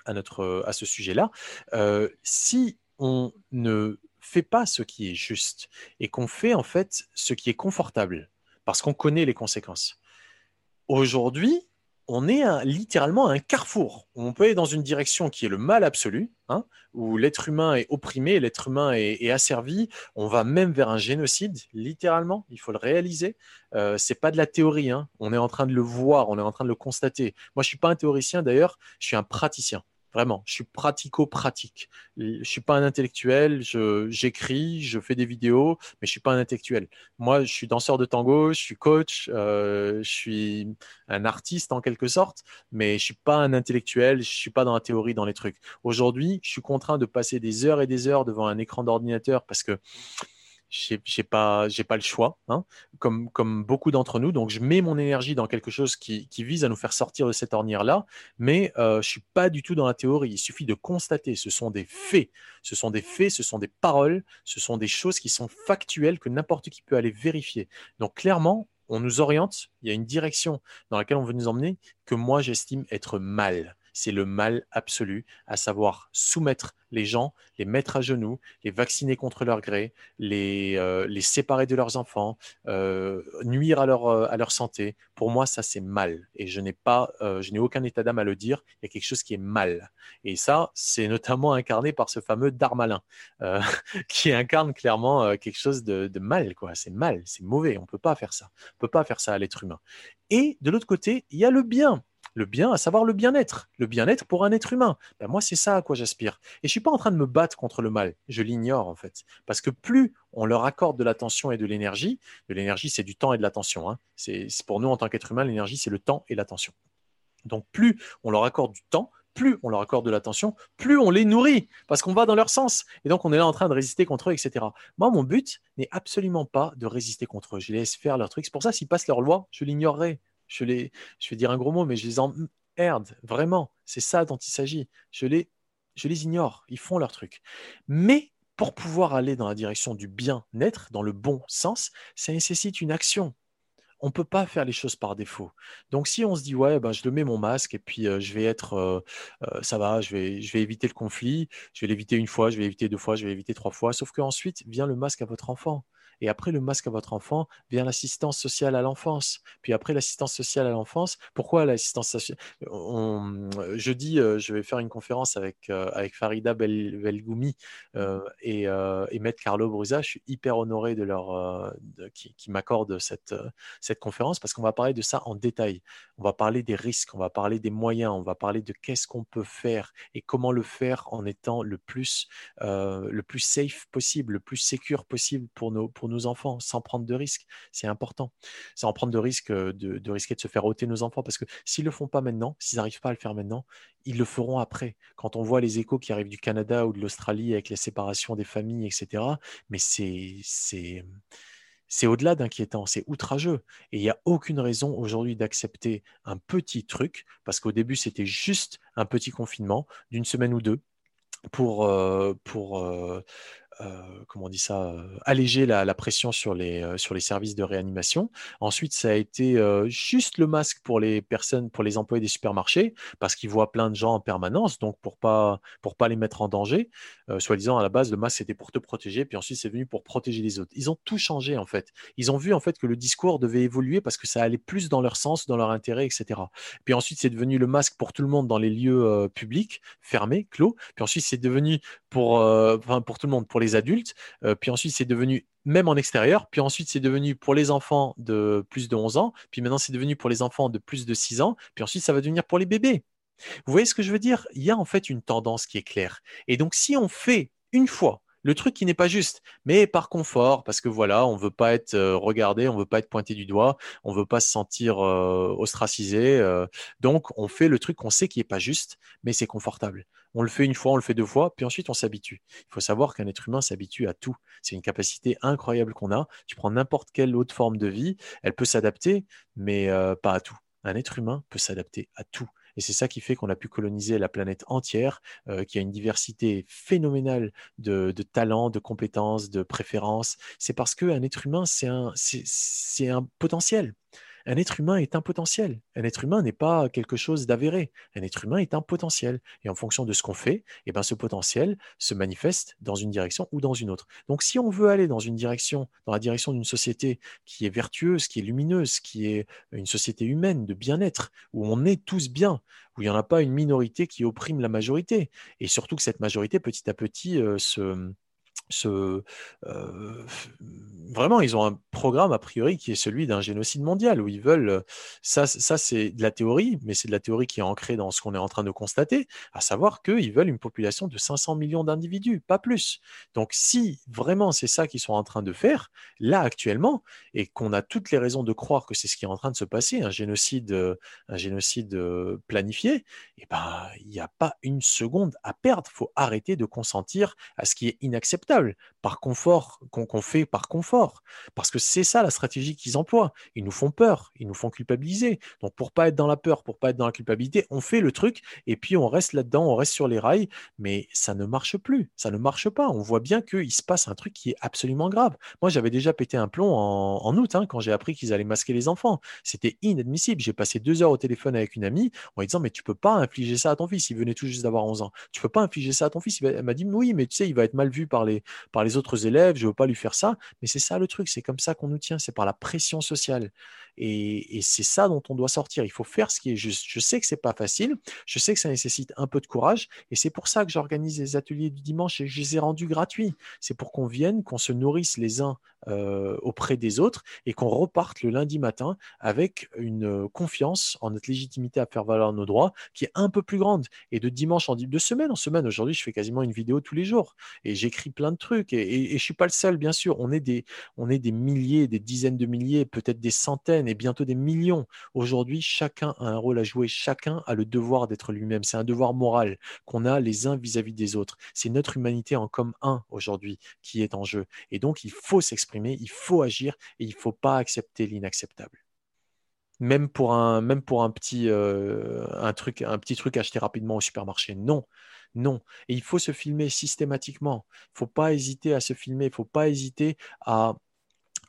à, notre, à ce sujet-là, euh, si on ne fait pas ce qui est juste et qu'on fait en fait ce qui est confortable, parce qu'on connaît les conséquences. Aujourd'hui, on est littéralement un carrefour. On peut aller dans une direction qui est le mal absolu, hein, où l'être humain est opprimé, l'être humain est, asservi. On va même vers un génocide, littéralement. Il faut le réaliser. Euh, c'est pas de la théorie. Hein. On est en train de le voir, on est en train de le constater. Moi, je suis pas un théoricien d'ailleurs. Je suis un praticien. Vraiment, je suis pratico-pratique. Je suis pas un intellectuel, j'écris, je, fais des vidéos, mais je suis pas un intellectuel. Moi, je suis danseur de tango, je suis coach, euh, je suis un artiste en quelque sorte, mais je suis pas un intellectuel, je suis pas dans la théorie, dans les trucs. Aujourd'hui, je suis contraint de passer des heures et des heures devant un écran d'ordinateur parce que j'ai pas j'ai pas le choix hein, comme comme beaucoup d'entre nous. Donc je mets mon énergie dans quelque chose qui, qui vise à nous faire sortir de cette ornière là mais euh, je suis pas du tout dans la théorie. Il suffit de constater. Ce sont des faits. Ce sont des faits. Ce sont des paroles. Ce sont des choses qui sont factuelles que n'importe qui peut aller vérifier. Donc clairement on nous oriente. Il y a une direction dans laquelle on veut nous emmener que moi j'estime être mal c'est le mal absolu, à savoir soumettre les gens, les mettre à genoux, les vacciner contre leur gré, les, euh, séparer de leurs enfants, euh, nuire à leur, euh, à leur santé. Pour moi, ça c'est mal et je n'ai aucun état d'âme à le dire. Il y a quelque chose qui est mal et ça, c'est notamment incarné par ce fameux Darmalin qui incarne clairement quelque chose de, mal. C'est mal, c'est mauvais. On peut pas faire ça. On peut pas faire ça à l'être humain. Et de l'autre côté, il y a le bien le bien, à savoir le bien-être, le bien-être pour un être humain. Ben moi, c'est ça à quoi j'aspire. Et je suis pas en train de me battre contre le mal, je l'ignore en fait, parce que plus on leur accorde de l'attention et de l'énergie, de l'énergie, c'est du temps et de l'attention. Hein. C'est pour nous en tant qu'être humain, l'énergie, c'est le temps et l'attention. Donc plus on leur accorde du temps, plus on leur accorde de l'attention, plus on les nourrit, parce qu'on va dans leur sens. Et donc, on est là en train de résister contre eux, etc. Moi, mon but n'est absolument pas de résister contre eux. Je les laisse faire leur truc. C'est pour ça, s'ils passent leur loi, je l'ignorerai je les, je vais dire un gros mot, mais je les emmerde, vraiment. C'est ça dont il s'agit. Je les, je les ignore. Ils font leur truc. Mais pour pouvoir aller dans la direction du bien-être, dans le bon sens, ça nécessite une action. On ne peut pas faire les choses par défaut. Donc si on se dit ouais, ben, je le mets mon masque et puis euh, je vais être, euh, euh, ça va, je vais, je vais éviter le conflit, je vais l'éviter une fois, je vais l'éviter deux fois, je vais l'éviter trois fois. Sauf qu'ensuite vient le masque à votre enfant. Et après le masque à votre enfant vient l'assistance sociale à l'enfance. Puis après l'assistance sociale à l'enfance, pourquoi l'assistance sociale Jeudi, je vais faire une conférence avec, avec Farida Belgoumi et, et Maître Carlo Brusa. Je suis hyper honoré de leur, qui, qui m'accorde cette, cette conférence parce qu'on va parler de ça en détail. On va parler des risques, on va parler des moyens, on va parler de qu'est-ce qu'on peut faire et comment le faire en étant le plus, le plus safe possible, le plus secure possible pour nos, pour nos enfants, sans prendre de risques. C'est important. Sans prendre de risques, de, de, risquer de se faire ôter nos enfants, parce que s'ils le font pas maintenant, s'ils n'arrivent pas à le faire maintenant, ils le feront après. Quand on voit les échos qui arrivent du Canada ou de l'Australie avec la séparation des familles, etc., mais c'est c'est au-delà d'inquiétant, c'est outrageux. Et il n'y a aucune raison aujourd'hui d'accepter un petit truc, parce qu'au début, c'était juste un petit confinement d'une semaine ou deux pour, euh, pour euh, euh, comment on dit ça, euh, alléger la, pression sur les, euh, sur les services de réanimation. Ensuite, ça a été juste le masque pour les personnes, pour les employés des supermarchés, parce qu'ils voient plein de gens en permanence, donc pour pas pour pas les mettre en danger. Soi-disant à la base, le masque c'était pour te protéger, puis ensuite c'est venu pour protéger les autres. Ils ont tout changé en fait. Ils ont vu en fait que le discours devait évoluer parce que ça allait plus dans leur sens, dans leur intérêt, etc. Puis ensuite c'est devenu le masque pour tout le monde dans les lieux publics, fermés, clos. Puis ensuite c'est devenu pour, pour tout le monde, pour les adultes. Euh, puis ensuite, c'est devenu même en extérieur. Puis ensuite, c'est devenu pour les enfants de plus de 11 ans. Puis maintenant, c'est devenu pour les enfants de plus de 6 ans. Puis ensuite, ça va devenir pour les bébés. Vous voyez ce que je veux dire? Il y a en fait une tendance qui est claire. Et donc, si on fait une fois le truc qui n'est pas juste, mais par confort, parce que voilà, on veut pas être euh, regardé, on veut pas être pointé du doigt, on veut pas se sentir euh, ostracisé, donc on fait le truc qu'on sait qui est pas juste, mais c'est confortable. On le fait une fois, on le fait deux fois, puis ensuite on s'habitue. Il faut savoir qu'un être humain s'habitue à tout. C'est une capacité incroyable qu'on a. Tu prends n'importe quelle autre forme de vie, elle peut s'adapter, mais euh, pas à tout. Un être humain peut s'adapter à tout. Et c'est ça qui fait qu'on a pu coloniser la planète entière, euh, qui a une diversité phénoménale de, talents, de compétences, de préférences. C'est parce qu'un être humain, c'est un potentiel. Un être humain est un potentiel. Un être humain n'est pas quelque chose d'avéré. Un être humain est un potentiel. Et en fonction de ce qu'on fait, eh ben, ce potentiel se manifeste dans une direction ou dans une autre. Donc si on veut aller dans une direction, dans la direction d'une société qui est vertueuse, qui est lumineuse, qui est une société humaine de bien-être, où on est tous bien, où il n'y en a pas une minorité qui opprime la majorité, et surtout que cette majorité petit à petit euh, se ce, euh, vraiment, ils ont un programme a priori qui est celui d'un génocide mondial où ils veulent. Ça, ça c'est de la théorie, mais c'est de la théorie qui est ancrée dans ce qu'on est en train de constater, à savoir qu'ils veulent une population de 500 millions d'individus, pas plus. Donc, si vraiment c'est ça qu'ils sont en train de faire, là actuellement, et qu'on a toutes les raisons de croire que c'est ce qui est en train de se passer, un génocide, un génocide euh, planifié, eh ben, il n'y a pas une seconde à perdre. Il faut arrêter de consentir à ce qui est inacceptable down par confort, qu'on fait par confort. Parce que c'est ça la stratégie qu'ils emploient. Ils nous font peur, ils nous font culpabiliser. Donc pour pas être dans la peur, pour pas être dans la culpabilité, on fait le truc et puis on reste là-dedans, on reste sur les rails, mais ça ne marche plus, ça ne marche pas. On voit bien qu'il se passe un truc qui est absolument grave. Moi, j'avais déjà pété un plomb en, août hein, quand j'ai appris qu'ils allaient masquer les enfants. C'était inadmissible. J'ai passé deux heures au téléphone avec une amie en lui disant mais tu peux pas infliger ça à ton fils. Il venait tout juste d'avoir 11 ans. Tu peux pas infliger ça à ton fils. Elle m'a dit oui, mais tu sais, il va être mal vu par les, par les autres élèves, je ne veux pas lui faire ça. Mais c'est ça le truc, c'est comme ça qu'on nous tient, c'est par la pression sociale. Et, c'est ça dont on doit sortir. Il faut faire ce qui est juste. Je sais que c'est pas facile, je sais que ça nécessite un peu de courage, et c'est pour ça que j'organise les ateliers du dimanche et je les ai rendus gratuits. C'est pour qu'on vienne, qu'on se nourrisse les uns euh, auprès des autres et qu'on reparte le lundi matin avec une euh, confiance en notre légitimité à faire valoir nos droits qui est un peu plus grande. Et de dimanche en de semaine en semaine, aujourd'hui, je fais quasiment une vidéo tous les jours et j'écris plein de trucs et, et, et, je suis pas le seul, bien sûr. On est des, on est des milliers, des dizaines de milliers, peut-être des centaines et bientôt des millions. Aujourd'hui, chacun a un rôle à jouer, chacun a le devoir d'être lui-même. C'est un devoir moral qu'on a les uns vis-à-vis des autres. C'est notre humanité en comme un aujourd'hui qui est en jeu. Et donc, il faut s'exprimer il faut agir et il ne faut pas accepter l'inacceptable. Même pour un, même pour un petit, euh, un truc, un petit truc acheté rapidement au supermarché, non, non. Et il faut se filmer systématiquement. Il ne faut pas hésiter à se filmer. Il ne faut pas hésiter à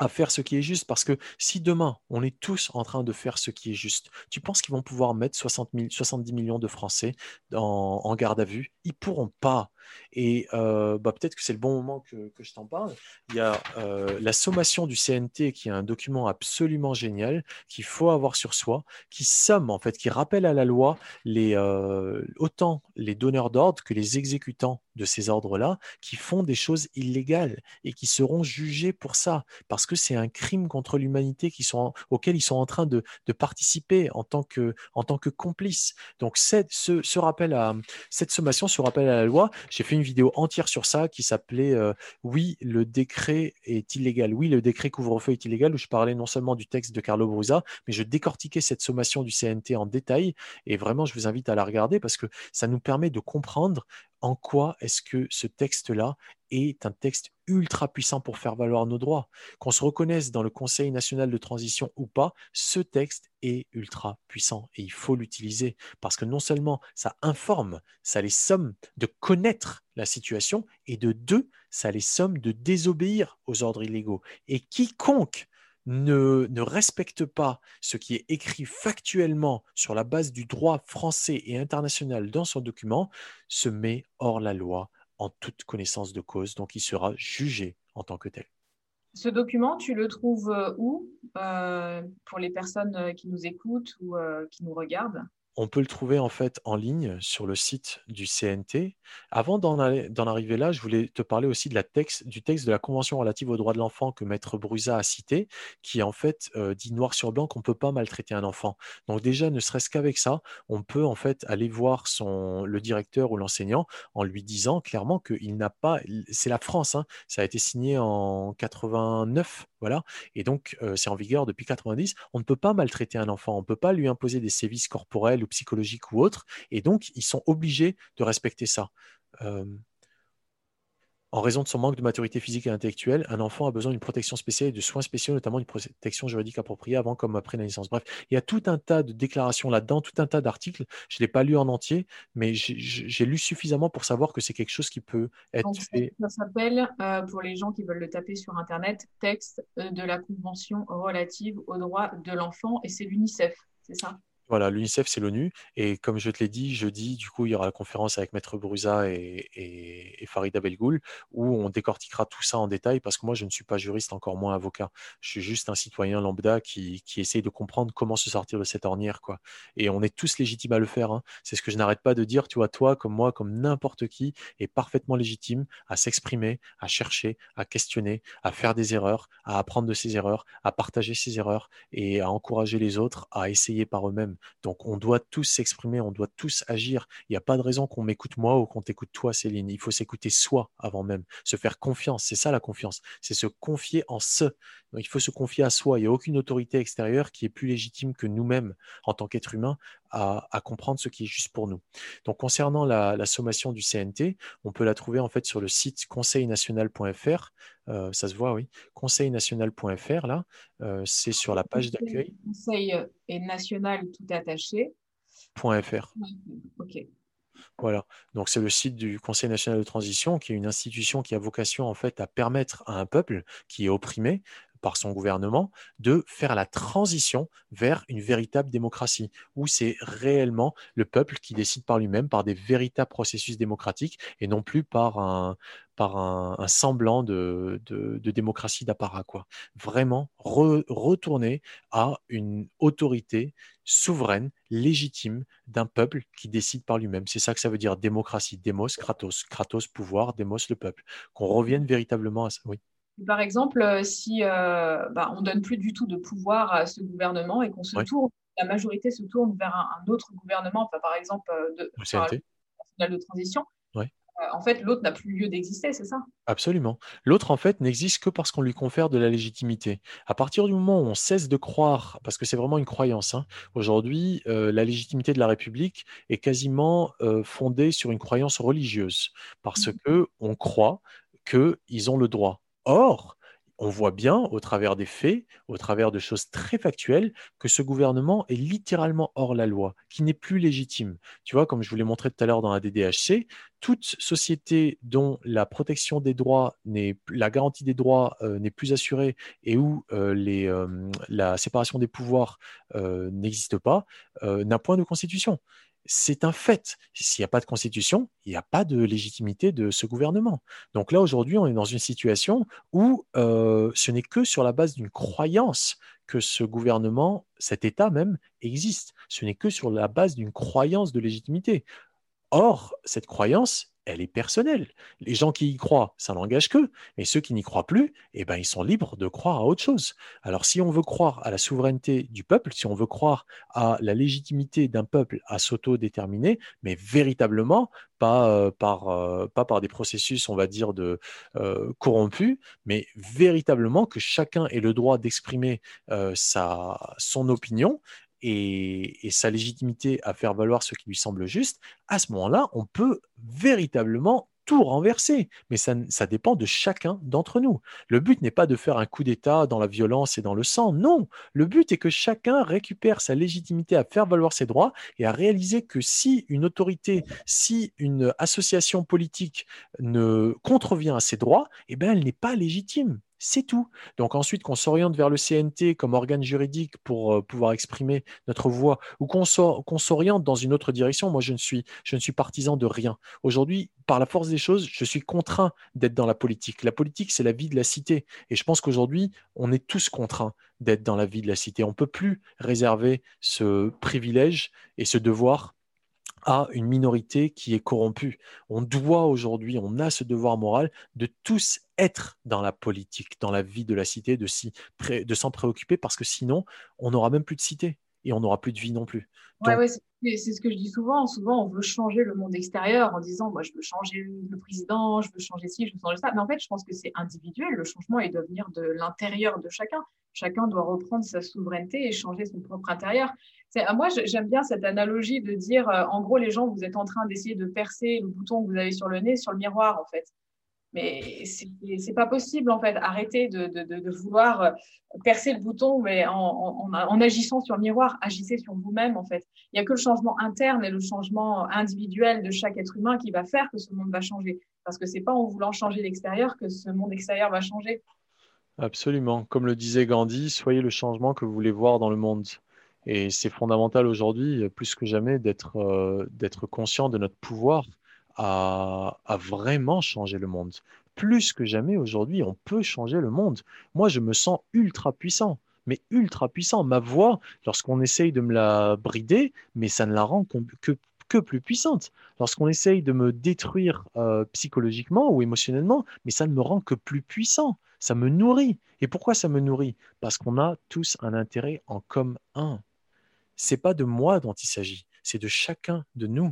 à faire ce qui est juste. Parce que si demain, on est tous en train de faire ce qui est juste, tu penses qu'ils vont pouvoir mettre 60 000, 70 millions de Français en, en garde à vue? Ils pourront pas. Et euh, bah, peut-être que c'est le bon moment que, je t'en parle. Il y a euh, la sommation du CNT, qui est un document absolument génial, qu'il faut avoir sur soi, qui somme, en fait, qui rappelle à la loi les, euh, autant les donneurs d'ordre que les exécutants de ces ordres-là qui font des choses illégales et qui seront jugés pour ça, parce que c'est un crime contre l'humanité auquel ils sont en train de, participer en tant que, complices. Donc cette, cette sommation, ce rappel à la loi, j'ai fait une vidéo entière sur ça qui s'appelait euh, Oui, le décret est illégal. Oui, le décret couvre-feu est illégal, où je parlais non seulement du texte de Carlo Brusa, mais je décortiquais cette sommation du CNT en détail. Et vraiment, je vous invite à la regarder parce que ça nous permet de comprendre en quoi est-ce que ce texte-là est un texte ultra puissant pour faire valoir nos droits. Qu'on se reconnaisse dans le Conseil national de transition ou pas, ce texte est ultra puissant et il faut l'utiliser parce que non seulement ça informe, ça les somme de connaître la situation et de deux, ça les somme de désobéir aux ordres illégaux. Et quiconque ne, ne, respecte pas ce qui est écrit factuellement sur la base du droit français et international dans son document, se met hors la loi en toute connaissance de cause, donc il sera jugé en tant que tel. Ce document, tu le trouves euh, où euh, pour les personnes euh, qui nous écoutent ou qui nous regardent? On peut le trouver en fait en ligne sur le site du CNT. Avant d'en arriver là, je voulais te parler aussi du texte de la Convention relative aux droits de l'enfant que Maître Brusa a cité, qui en fait euh, dit noir sur blanc qu'on ne peut pas maltraiter un enfant. Donc déjà, ne serait-ce qu'avec ça, on peut en fait aller voir le directeur ou l'enseignant en lui disant clairement qu'il n'a pas, c'est la France, hein, ça a été signé en 89, voilà, et donc euh, c'est en vigueur depuis 90. On ne peut pas maltraiter un enfant, on ne peut pas lui imposer des sévices corporels ou psychologiques ou autres, et donc ils sont obligés de respecter ça. Euh, en raison de son manque de maturité physique et intellectuelle, un enfant a besoin d'une protection spéciale et de soins spéciaux, notamment une protection juridique appropriée avant comme après la naissance. Bref, il y a tout un tas de déclarations là-dedans, tout un tas d'articles. Je ne l'ai pas lu en entier, mais j'ai lu suffisamment pour savoir que c'est quelque chose qui peut être fait. Ça s'appelle, euh, pour les gens qui veulent le taper sur Internet, texte euh, de la Convention relative aux droits de l'enfant, et c'est l'UNICEF, c'est ça? Voilà, l'UNICEF, c'est l'ONU. Et comme je te l'ai dit, jeudi, du coup, il y aura la conférence avec Maître Brusa et, et, et Farida Belgoul, où on décortiquera tout ça en détail, parce que moi, je ne suis pas juriste, encore moins avocat. Je suis juste un citoyen lambda qui, qui essaye de comprendre comment se sortir de cette ornière. Quoi. Et on est tous légitimes à le faire. Hein. C'est ce que je n'arrête pas de dire. Tu vois, toi, comme moi, comme n'importe qui, est parfaitement légitime à s'exprimer, à chercher, à questionner, à faire des erreurs, à apprendre de ses erreurs, à partager ses erreurs et à encourager les autres à essayer par eux-mêmes. Donc on doit tous s'exprimer, on doit tous agir. Il n'y a pas de raison qu'on m'écoute moi ou qu'on t'écoute toi, Céline. Il faut s'écouter soi avant même, se faire confiance. C'est ça la confiance, c'est se confier en ce. Il faut se confier à soi. Il n'y a aucune autorité extérieure qui est plus légitime que nous-mêmes en tant qu'être humain à, à, comprendre ce qui est juste pour nous. Donc concernant la, la, sommation du CNT, on peut la trouver en fait sur le site conseilnational.fr. Euh, ça se voit, oui. Conseilnational.fr, là, euh, c'est sur la page d'accueil. Conseil et national tout attaché. .fr. Ok. Voilà, donc c'est le site du Conseil national de transition, qui est une institution qui a vocation en fait à permettre à un peuple qui est opprimé par son gouvernement de faire la transition vers une véritable démocratie, où c'est réellement le peuple qui décide par lui-même, par des véritables processus démocratiques, et non plus par un, par un, semblant de, de, démocratie d'apparat. Vraiment re, retourner à une autorité souveraine, légitime d'un peuple qui décide par lui-même. C'est ça que ça veut dire démocratie, démos, kratos, kratos, pouvoir, démos, le peuple. Qu'on revienne véritablement à ça. Oui. Par exemple, si euh, bah, on donne plus du tout de pouvoir à ce gouvernement et qu'on se oui. tourne, la majorité se tourne vers un, un autre gouvernement, enfin, par exemple de, le CNT. de transition, oui. euh, en fait, l'autre n'a plus lieu d'exister, c'est ça? Absolument. L'autre, en fait, n'existe que parce qu'on lui confère de la légitimité. À partir du moment où on cesse de croire, parce que c'est vraiment une croyance, hein, aujourd'hui, euh, la légitimité de la République est quasiment euh, fondée sur une croyance religieuse, parce mmh. que on croit qu'ils ont le droit. Or, on voit bien au travers des faits, au travers de choses très factuelles, que ce gouvernement est littéralement hors la loi, qui n'est plus légitime. Tu vois, comme je vous l'ai montré tout à l'heure dans la DDHC, toute société dont la protection des droits la garantie des droits euh, n'est plus assurée et où euh, euh, la séparation des pouvoirs n'existe pas, n'a point de constitution. C'est un fait. S'il n'y a pas de constitution, il n'y a pas de légitimité de ce gouvernement. Donc là, aujourd'hui, on est dans une situation où euh, ce n'est que sur la base d'une croyance que ce gouvernement, cet État même, existe. Ce n'est que sur la base d'une croyance de légitimité. Or, cette croyance, elle est personnelle. Les gens qui y croient, ça n'engage qu'eux, mais ceux qui n'y croient plus, eh ben, ils sont libres de croire à autre chose. Alors si on veut croire à la souveraineté du peuple, si on veut croire à la légitimité d'un peuple à s'autodéterminer, mais véritablement, pas, euh, par, euh, par des processus, on va dire, de euh, corrompus, mais véritablement que chacun ait le droit d'exprimer sa, son opinion et, sa légitimité à faire valoir ce qui lui semble juste, à ce moment-là, on peut véritablement tout renverser. Mais ça, ça dépend de chacun d'entre nous. Le but n'est pas de faire un coup d'État dans la violence et dans le sang. Non, le but est que chacun récupère sa légitimité à faire valoir ses droits et à réaliser que si une autorité, si une association politique ne contrevient à ses droits, eh bien, elle n'est pas légitime. C'est tout. Donc ensuite qu'on s'oriente vers le CNT comme organe juridique pour euh, pouvoir exprimer notre voix ou qu'on s'oriente dans une autre direction, moi je ne suis, je ne suis partisan de rien. Aujourd'hui, par la force des choses, je suis contraint d'être dans la politique. La politique, c'est la vie de la cité. Et je pense qu'aujourd'hui, on est tous contraints d'être dans la vie de la cité. On ne peut plus réserver ce privilège et ce devoir à une minorité qui est corrompue. On doit aujourd'hui, on a ce devoir moral de tous être dans la politique, dans la vie de la cité, de s'en préoccuper, parce que sinon, on n'aura même plus de cité et on n'aura plus de vie non plus. Ouais, c'est ce que je dis souvent. Souvent, on veut changer le monde extérieur en disant, moi, je veux changer le président, je veux changer ci, je veux changer ça. Mais en fait, je pense que c'est individuel. Le changement, il doit venir de l'intérieur de chacun. Chacun doit reprendre sa souveraineté et changer son propre intérieur. Moi, j'aime bien cette analogie de dire, euh, en gros, les gens, vous êtes en train d'essayer de percer le bouton que vous avez sur le nez sur le miroir, en fait. Mais c'est pas possible, en fait. Arrêtez de, vouloir euh, percer le bouton, mais en, agissant sur le miroir, agissez sur vous-même, en fait. Il n'y a que le changement interne et le changement individuel de chaque être humain qui va faire que ce monde va changer. Parce que c'est pas en voulant changer l'extérieur que ce monde extérieur va changer. Absolument. Comme le disait Gandhi, soyez le changement que vous voulez voir dans le monde. Et c'est fondamental aujourd'hui, plus que jamais, d'être euh, conscient de notre pouvoir à, vraiment changer le monde. Plus que jamais aujourd'hui, on peut changer le monde. Moi, je me sens ultra puissant, mais ultra puissant. Ma voix, lorsqu'on essaye de me la brider, mais ça ne la rend que, que plus puissante. Lorsqu'on essaye de me détruire euh, psychologiquement ou émotionnellement, mais ça ne me rend que plus puissant. Ça me nourrit. Et pourquoi ça me nourrit? Parce qu'on a tous un intérêt en commun c'est pas de moi dont il s'agit, c'est de chacun de nous.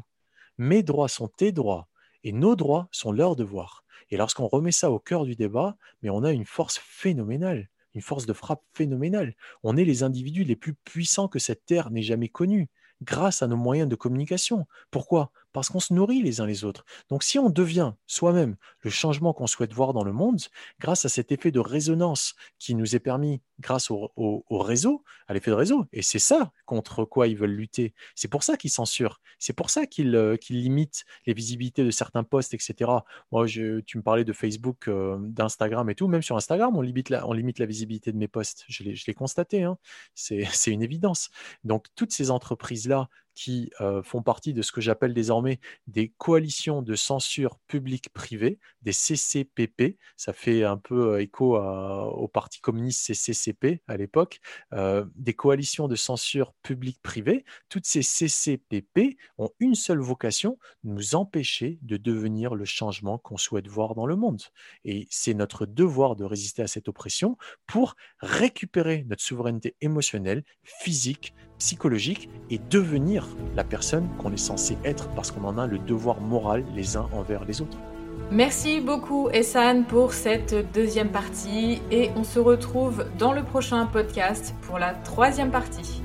Mes droits sont tes droits et nos droits sont leurs devoirs. Et lorsqu'on remet ça au cœur du débat, mais on a une force phénoménale, une force de frappe phénoménale. On est les individus les plus puissants que cette terre n'ait jamais connus grâce à nos moyens de communication. Pourquoi? Parce qu'on se nourrit les uns les autres. Donc si on devient soi-même le changement qu'on souhaite voir dans le monde, grâce à cet effet de résonance qui nous est permis grâce au, réseau, à l'effet de réseau, et c'est ça contre quoi ils veulent lutter, c'est pour ça qu'ils censurent, c'est pour ça qu'ils euh, limitent les visibilités de certains posts, etc. Moi, tu me parlais de Facebook, euh, d'Instagram et tout, même sur Instagram, on limite la, on limite la visibilité de mes posts, je l'ai constaté, hein. c'est une évidence. Donc toutes ces entreprises-là qui euh, font partie de ce que j'appelle désormais des coalitions de censure publique-privée, des CCPP. Ça fait un peu euh, écho au Parti communiste CCCP à l'époque. Euh, des coalitions de censure publique-privée. Toutes ces CCPP ont une seule vocation, nous empêcher de devenir le changement qu'on souhaite voir dans le monde. Et c'est notre devoir de résister à cette oppression pour récupérer notre souveraineté émotionnelle, physique, psychologique et devenir la personne qu'on est censé être parce qu'on en a le devoir moral les uns envers les autres. Merci beaucoup Essan pour cette deuxième partie et on se retrouve dans le prochain podcast pour la troisième partie.